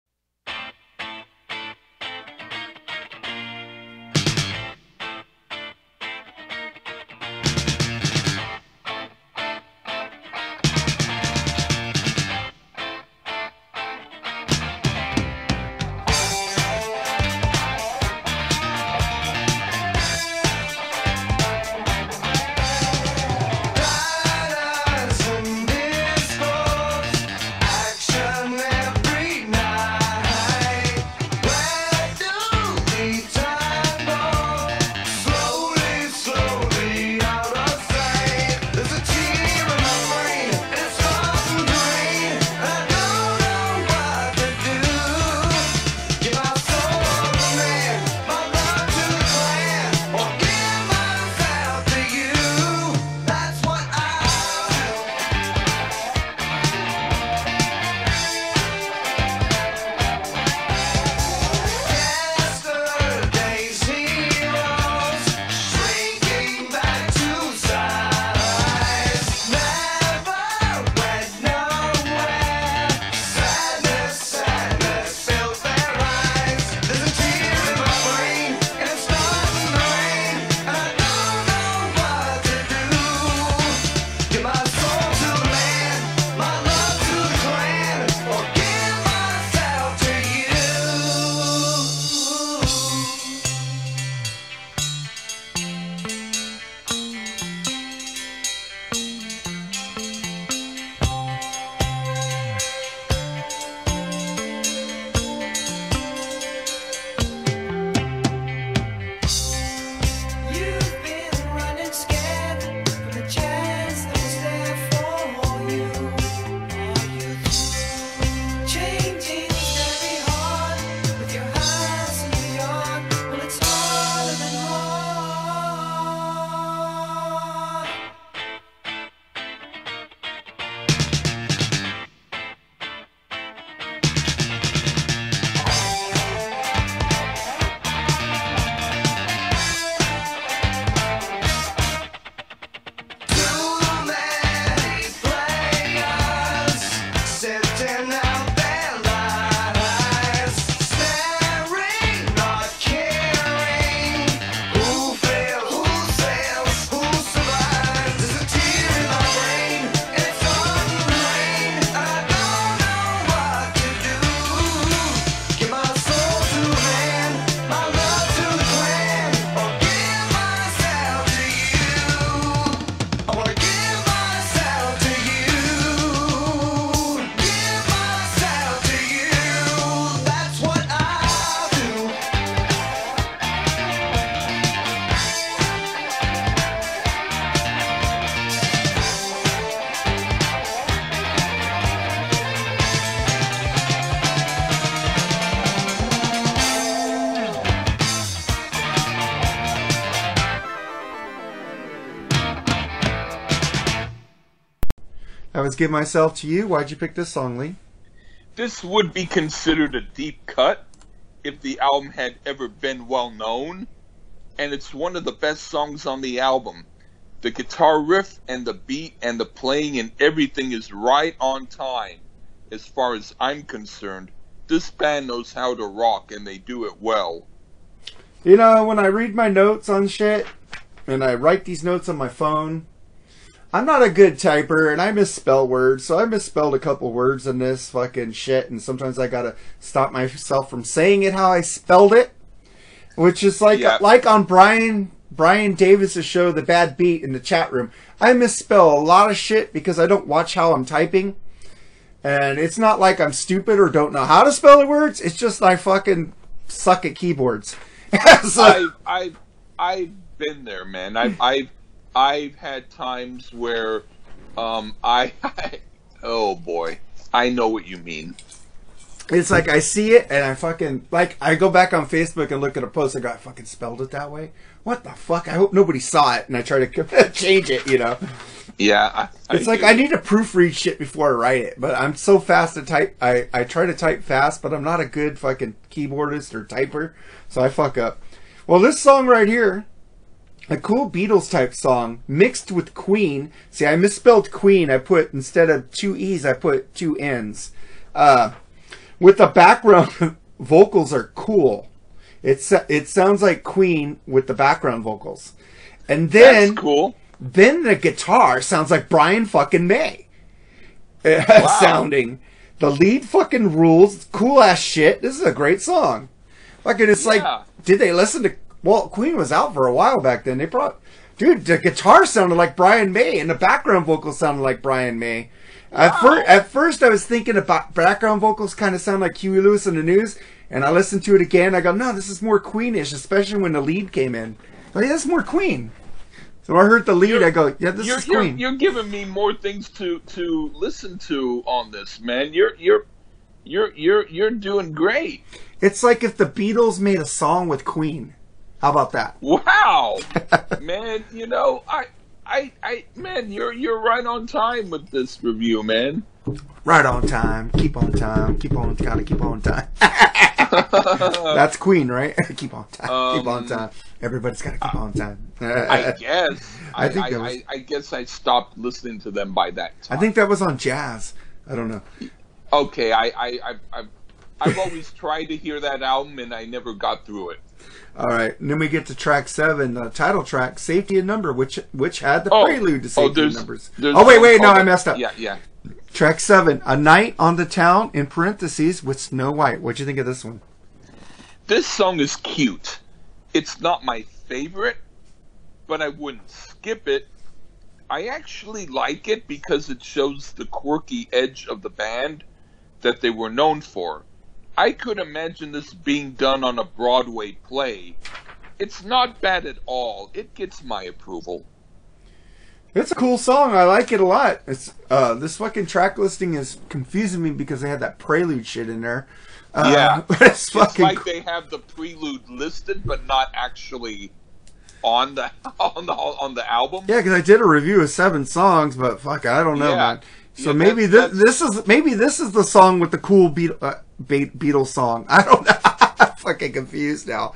Was Give Myself to You. Why'd you pick this song, Lee? This would be considered a deep cut if the album had ever been well known, and it's one of the best songs on the album. The guitar riff and the beat and the playing and everything is right on time. As far as I'm concerned, this band knows how to rock and they do it well. You know, when I read my notes on shit, and I write these notes on my phone, I'm not a good typer, and I misspell words, so I misspelled a couple words in this fucking shit, and sometimes I gotta stop myself from saying it how I spelled it, which is like Yeah. like on Brian Brian Davis's show, The Bad Beat, in the chat room. I misspell a lot of shit because I don't watch how I'm typing. And it's not like I'm stupid or don't know how to spell the words. It's just I fucking suck at keyboards. So- I've, I've, I've been there, man. I've, I've, I've had times where, um, I, oh boy, I know what you mean. It's like I see it and I fucking like I go back on Facebook and look at a post. I go, I fucking spelled it that way. What the fuck? I hope nobody saw it, and I try to change it. You know, Yeah, I, it's like do. I need to proofread shit before I write it. But I'm so fast to type. I I try to type fast, but I'm not a good fucking keyboardist or typer, so I fuck up. Well, this song right here, a cool Beatles type song mixed with Queen. See, I misspelled Queen. I put instead of two e's, I put two n's. Uh, with the background vocals are cool. It's it sounds like Queen with the background vocals, and then That's cool. then the guitar sounds like Brian fucking May. Sounding. The lead fucking rules. Cool ass shit. This is a great song. Fucking, it's Yeah. like, did they listen to? Well, Queen was out for a while back then. They brought, dude, the guitar sounded like Brian May, and the background vocals sounded like Brian May. At, fir- at first, I was thinking about background vocals kind of sound like Huey Lewis in the news, and I listened to it again. I go, no, this is more Queenish, especially when the lead came in. Like, that's more Queen. So I heard the lead, I go, yeah, this You're, is you're, Queen. you're giving me more things to, to listen to on this, man. You're, you're, you're, you're, you're doing great. It's like if the Beatles made a song with Queen. How about that? Wow, man. You know, I, I, I, man, you're, you're right on time with this review, man. Right on time. Keep on time. Keep on. Gotta keep on time. That's Queen, right? keep on time. keep on Um, time. Everybody's gotta keep on time. I guess. I I, think I, was- I, I guess I stopped listening to them by that time. I think that was on jazz. I don't know. Okay, I, I, I, I, I've always tried to hear that album and I never got through it. All right, and then we get to track seven, the title track, "Safety in Number," which which had the Oh, prelude to oh, "Safety in there's- Numbers." Oh wait, wait, no, oh, I messed up. Yeah, yeah. Track seven, "A Night on the Town" in parentheses with Snow White. What'd you think of this one? This song is cute. It's not my favorite, but I wouldn't skip it. I actually like it because it shows the quirky edge of the band that they were known for. I could imagine this being done on a Broadway play. It's not bad at all. It gets my approval. It's a cool song. I like it a lot. It's uh, this fucking track listing is confusing me because they had that prelude shit in there. Uh, Yeah. but it's It's fucking. like they have the prelude listed, but not actually on the on the on the album. yeah, because I did a review of seven songs, but fuck, I don't know, Yeah. man. So Yeah, maybe this this is maybe this is the song with the cool Beat, uh, Be- Beatles song. I don't know. I'm fucking confused now.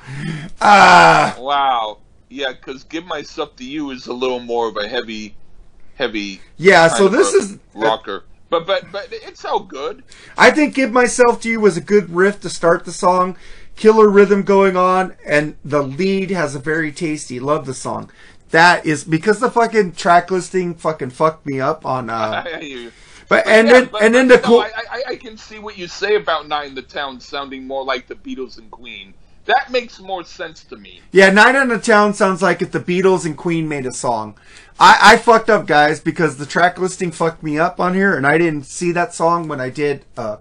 Ah, Wow. Yeah, because "Give Myself to You" is a little more of a heavy, heavy. yeah. So this is rocker, but but but it's all good. I think "Give Myself to You" was a good riff to start the song. Killer rhythm going on, and the lead has a very tasty. Love the song. That is because the fucking track listing fucking fucked me up on. Uh, I hear you. but and Yeah, then but- and then the cool. I, I, I can see what you say about "Night in the Town" sounding more like the Beatles and Queen. That makes more sense to me. Yeah, Night in the Town sounds like if the Beatles and Queen made a song. I, I fucked up, guys, because the track listing fucked me up on here, and I didn't see that song when I did. Uh,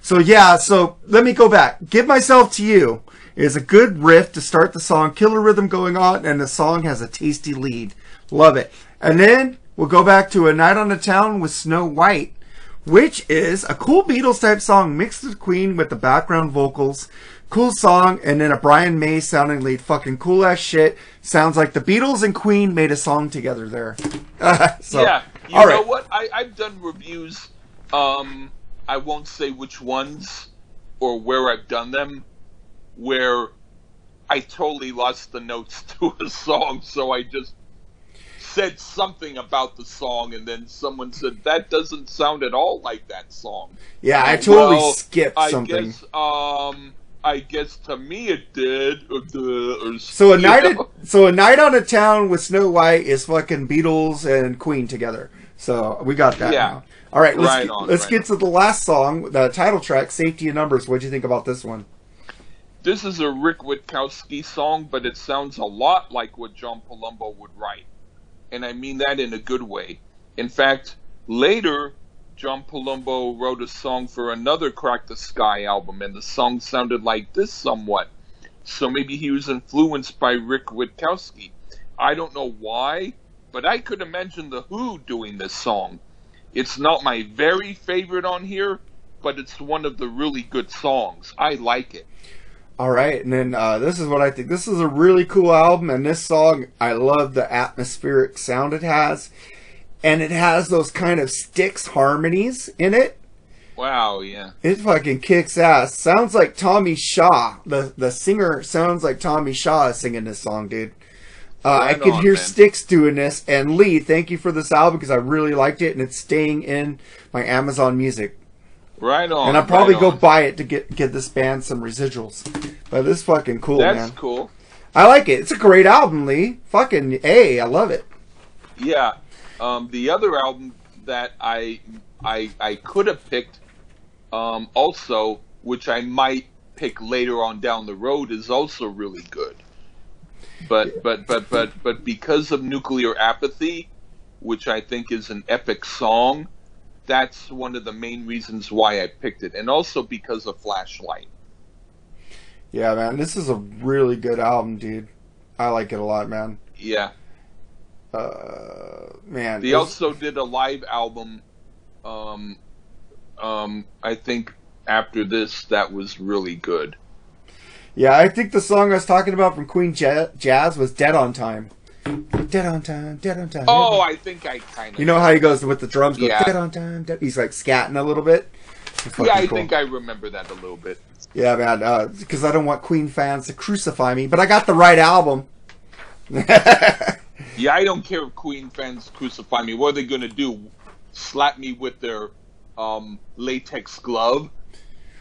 so yeah, so let me go back. Give myself to you is a good riff to start the song. Killer rhythm going on, and the song has a tasty lead. Love it. And then we'll go back to a Night on the Town with Snow White which is a cool Beatles type song mixed with Queen with the background vocals. Cool song, and then a Brian May sounding lead. Fucking cool ass shit. Sounds like the Beatles and Queen made a song together there. so, Yeah, You All know right. what? I, I've done reviews. Um, I won't say which ones or where I've done them, where I totally lost the notes to a song, so I just said something about the song, and then someone said that doesn't sound at all like that song. Yeah, I totally Well, skipped I something. guess, um, I guess to me it did. Or, the- or, So a night, know. so a night on a town with Snow White is fucking Beatles and Queen together. So we got that Yeah. now. All right, let's Right get, on, let's right get to the last song, the title track, "Safety in Numbers." What do you think about this one? This is a Rick Witkowski song, but it sounds a lot like what John Palumbo would write. And I mean that in a good way. In fact, later, John Palumbo wrote a song for another Crack the Sky album, and the song sounded like this somewhat. So maybe he was influenced by Rick Witkowski. I don't know why, but I could imagine The Who doing this song. It's not my very favorite on here, but it's one of the really good songs. I like it. All right, and then uh, this is what I think. This is a really cool album, and this song, I love the atmospheric sound it has, and it has those kind of Styx harmonies in it. Wow, yeah. It fucking kicks ass. Sounds like Tommy Shaw. The the singer sounds like Tommy Shaw is singing this song, dude. Uh, I could on, hear man. Styx doing this. And Lee, thank you for this album because I really liked it, and it's staying in my Amazon Music. Right on. and I'll probably right go buy it to get get this band some residuals. But this is fucking cool, man. That's man. cool. I like it. It's a great album, Lee. Fucking a, I love it. Yeah. Um, the other album that I I I could have picked, um, also, which I might pick later on down the road, is also really good. But but but but but because of Nuclear Apathy, which I think is an epic song, that's one of the main reasons why I picked it, and also because of Flashlight. Yeah, man. This is a really good album, dude. I like it a lot, man. Yeah. Uh, man. They this- also did a live album. Um, um, I think after this, that was really good. Yeah, I think the song I was talking about from Queen Jazz was "Dead on Time." Dead on time, dead on time. Oh, I think I kind of. you know how he goes with the drums? Go, Yeah. Dead on time. Dead. He's like scatting a little bit. Yeah, I cool. think I remember that a little bit. Yeah, man. Because I don't want Queen fans to crucify me, but I got the right album. Yeah, I don't care if Queen fans crucify me. What are they gonna do? Slap me with their um, latex glove?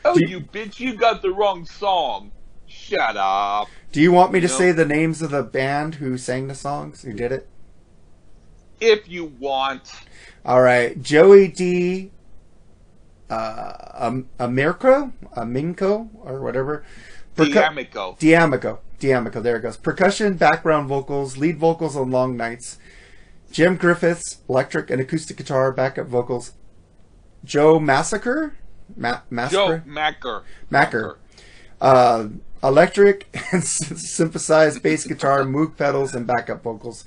Oh, you- you bitch! You got the wrong song. Shut up. Do you want me to No. say the names of the band who sang the songs? Who did it? If you want. All right, Joey D. Uh, um, Amirko, Aminko, or whatever. Percu- D'Amico. D'Amico. D'Amico, there it goes. Percussion, background vocals, lead vocals on Long Nights. Jim Griffiths, electric and acoustic guitar, backup vocals. Joe Massacre? Ma- Joe Massacre? Macker. Macker. Uh, electric and synthesized bass guitar, Moog pedals, and backup vocals.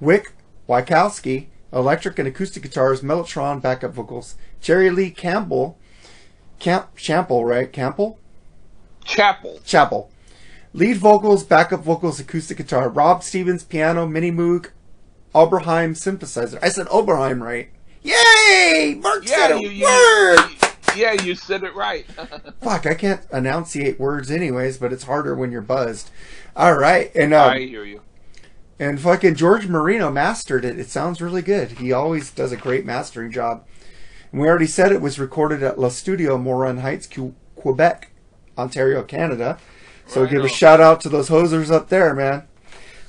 Wick Wykowski, electric and acoustic guitars, Mellotron, backup vocals. Jerry Lee Campbell, Camp Champel, right? Campbell? Chappell. Chappell. Lead vocals, backup vocals, acoustic guitar. Rob Stevens, piano, mini Moog, Oberheim synthesizer. I said Oberheim right. Yay! Mark said Yeah, a you, you, word! Yeah, you said it right. Fuck, I can't enunciate words anyways, but it's harder when you're buzzed. All right, and um, I hear you. and fucking George Marino mastered it. It sounds really good. He always does a great mastering job. And we already said it was recorded at La Studio Morin Heights, Que- Quebec, Ontario, Canada. So Right give a shout out to those hosers up there, man.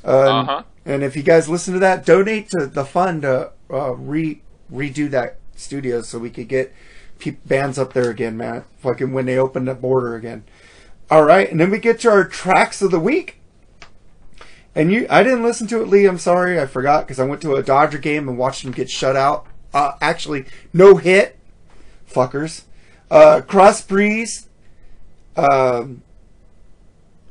Um, Uh-huh. And if you guys listen to that, donate to the fund to uh, re redo that studio so we could get pe- bands up there again, man. Fucking when they open the border again. All right, and then we get to our tracks of the week. And you, I didn't listen to it, Lee. I'm sorry, I forgot because I went to a Dodger game and watched them get shut out. Uh, actually, no hit, fuckers. Uh, Cross Breeze. Um,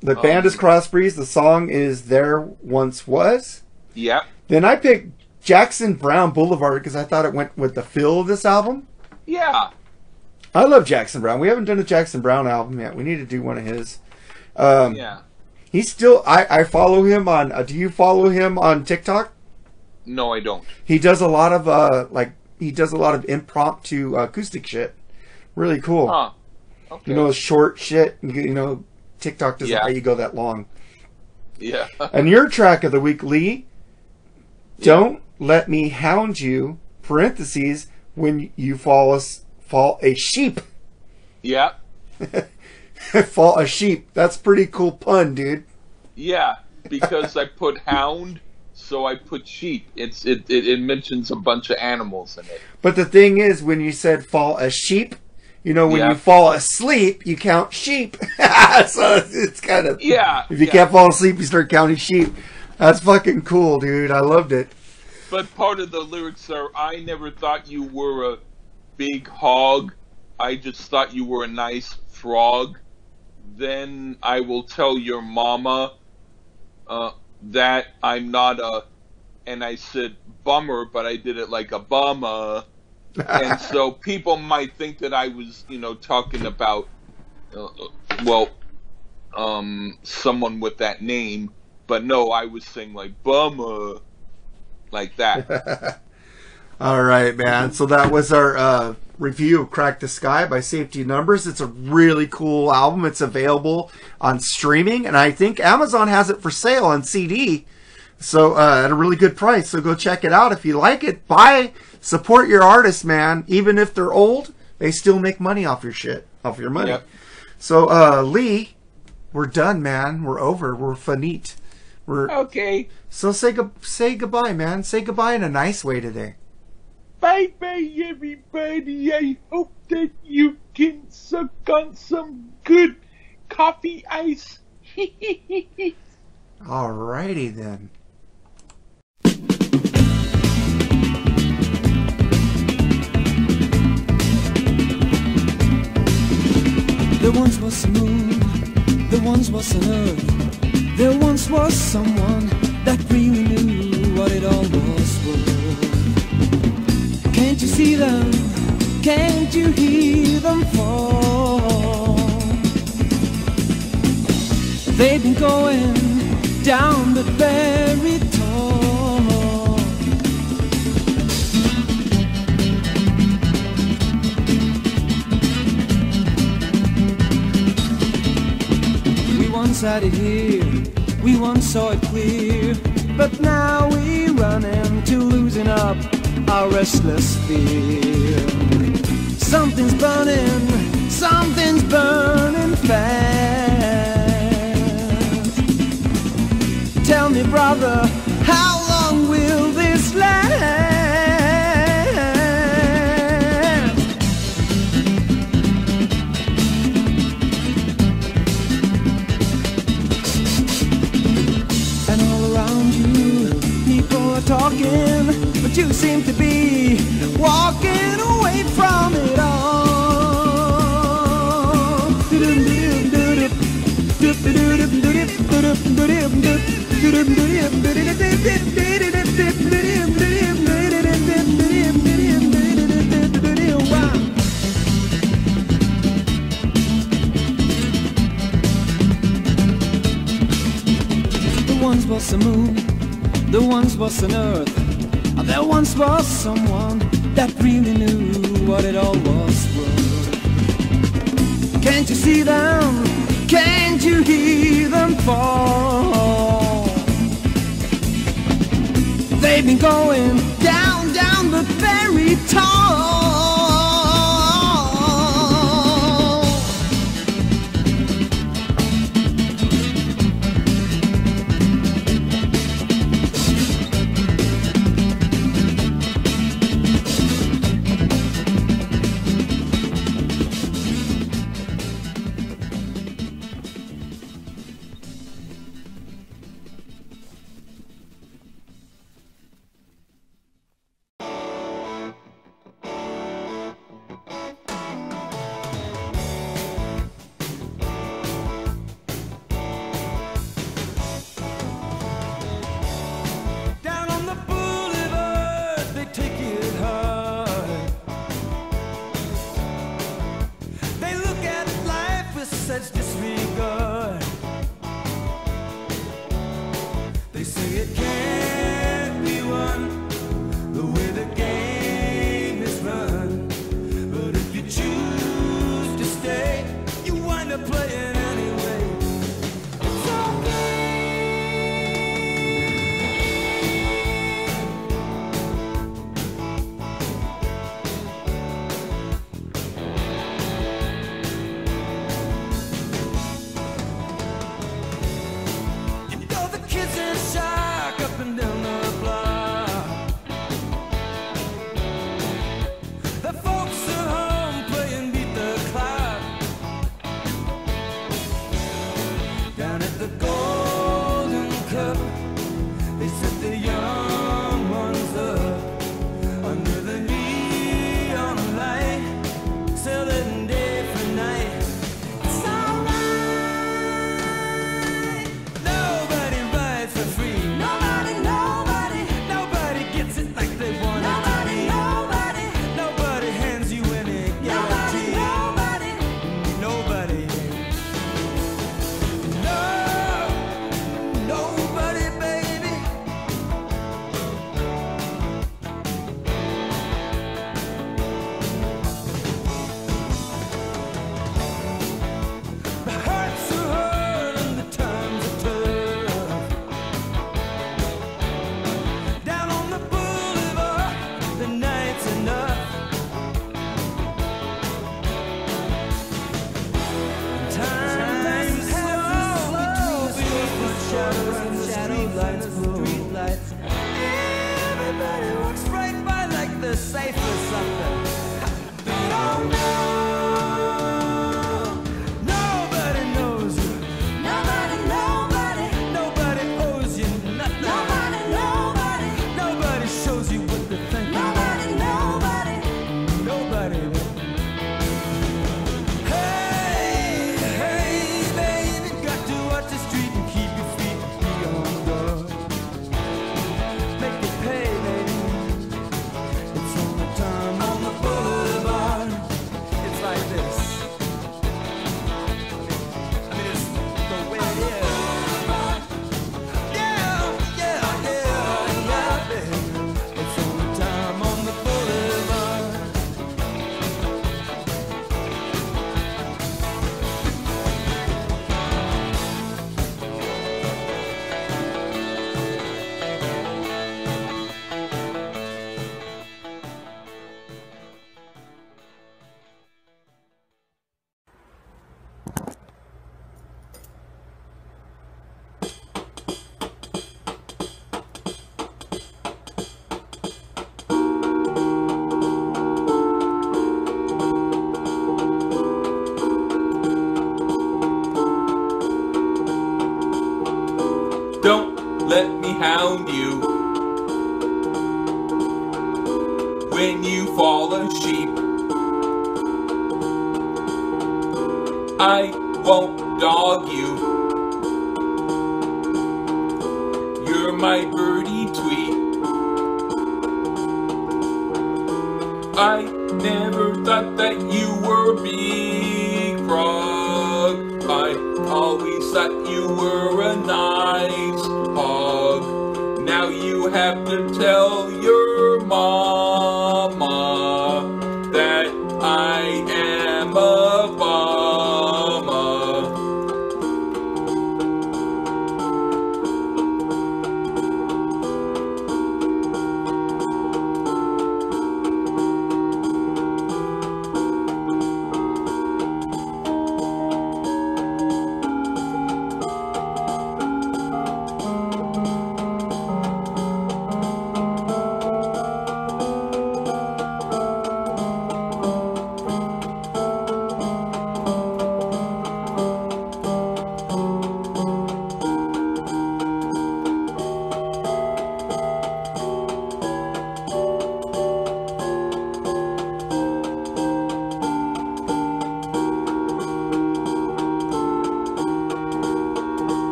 the band is Um, Cross Breeze. The song is There Once Was. Yep. Then I picked Jackson Browne Boulevard because I thought it went with the feel of this album. Yeah. I love Jackson Browne. We haven't done a Jackson Browne album yet. We need to do one of his. Um, Yeah. He's still. I, I follow him on. Uh, do you follow him on TikTok? no, I don't. He does a lot of uh like he does a lot of impromptu acoustic shit. Really cool. Huh. Okay. You know, short shit. You know, TikTok doesn't Yeah. let you go that long. yeah. And your track of the week, Lee. Don't let me hound you. Parentheses when you fall a, fall a sheep. yeah. fall a sheep. That's pretty cool pun, dude. Yeah. Because I put hound, so I put sheep. It's it, it, it mentions a bunch of animals in it. But the thing is, when you said fall a sheep, you know, when Yeah. you fall asleep, you count sheep. so it's kind of Yeah. If you yeah. can't fall asleep, you start counting sheep. That's fucking cool, dude. I loved it. But part of the lyrics are I never thought you were a big hog. I just thought you were a nice frog. Then I will tell your mama uh, that I'm not a. And I said bummer, but I did it like a bummer. and so people might think that I was, you know, talking about, uh, uh, well, um, someone with that name. But no, I was saying like bummer, like that. All right, man. So that was our uh, review of Crack the Sky by Safety Numbers. It's a really cool album. It's available on streaming, and I think Amazon has it for sale on CD. So uh, at a really good price. So go check it out if you like it. Buy, support your artist, man. Even if they're old, they still make money off your shit, off your money. Yep. So uh, Lee, we're done, man. We're over. We're finite. We're okay. so say go- say goodbye, man. Say goodbye in a nice way today. Bye bye, everybody. I hope that you can suck on some good coffee ice. Alrighty then. There once was a moon, there once was an earth, there once was someone that really knew what it all was worth. Can't you see them? Can't you hear them fall? They've been going down the very tall. We once had it here, we once saw it clear, but now we run into losing up our restless fear. Something's burning, something's burning fast. Tell me, brother, how long will this last? And all around you, people are talking, but you seem to be walking away from it all. The one's was a moon, the one's was an earth, there once was someone that really knew what it all was worth. Can't you see them? Can't you hear them fall? They've been going down, down the very tall.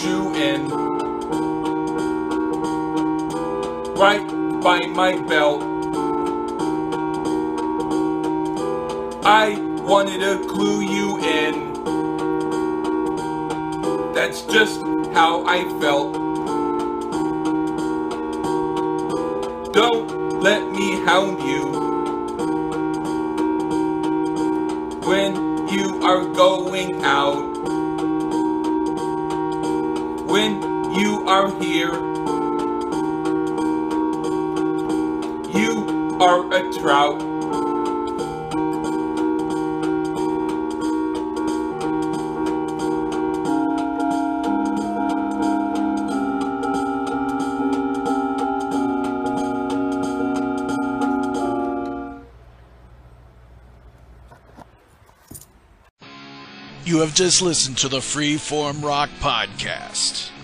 In. Right by my belt. I wanted to clue you in. That's just how I felt. Don't let me hound you when you are going out. Here, you are a trout. You have just listened to the Freeform Rock Podcast.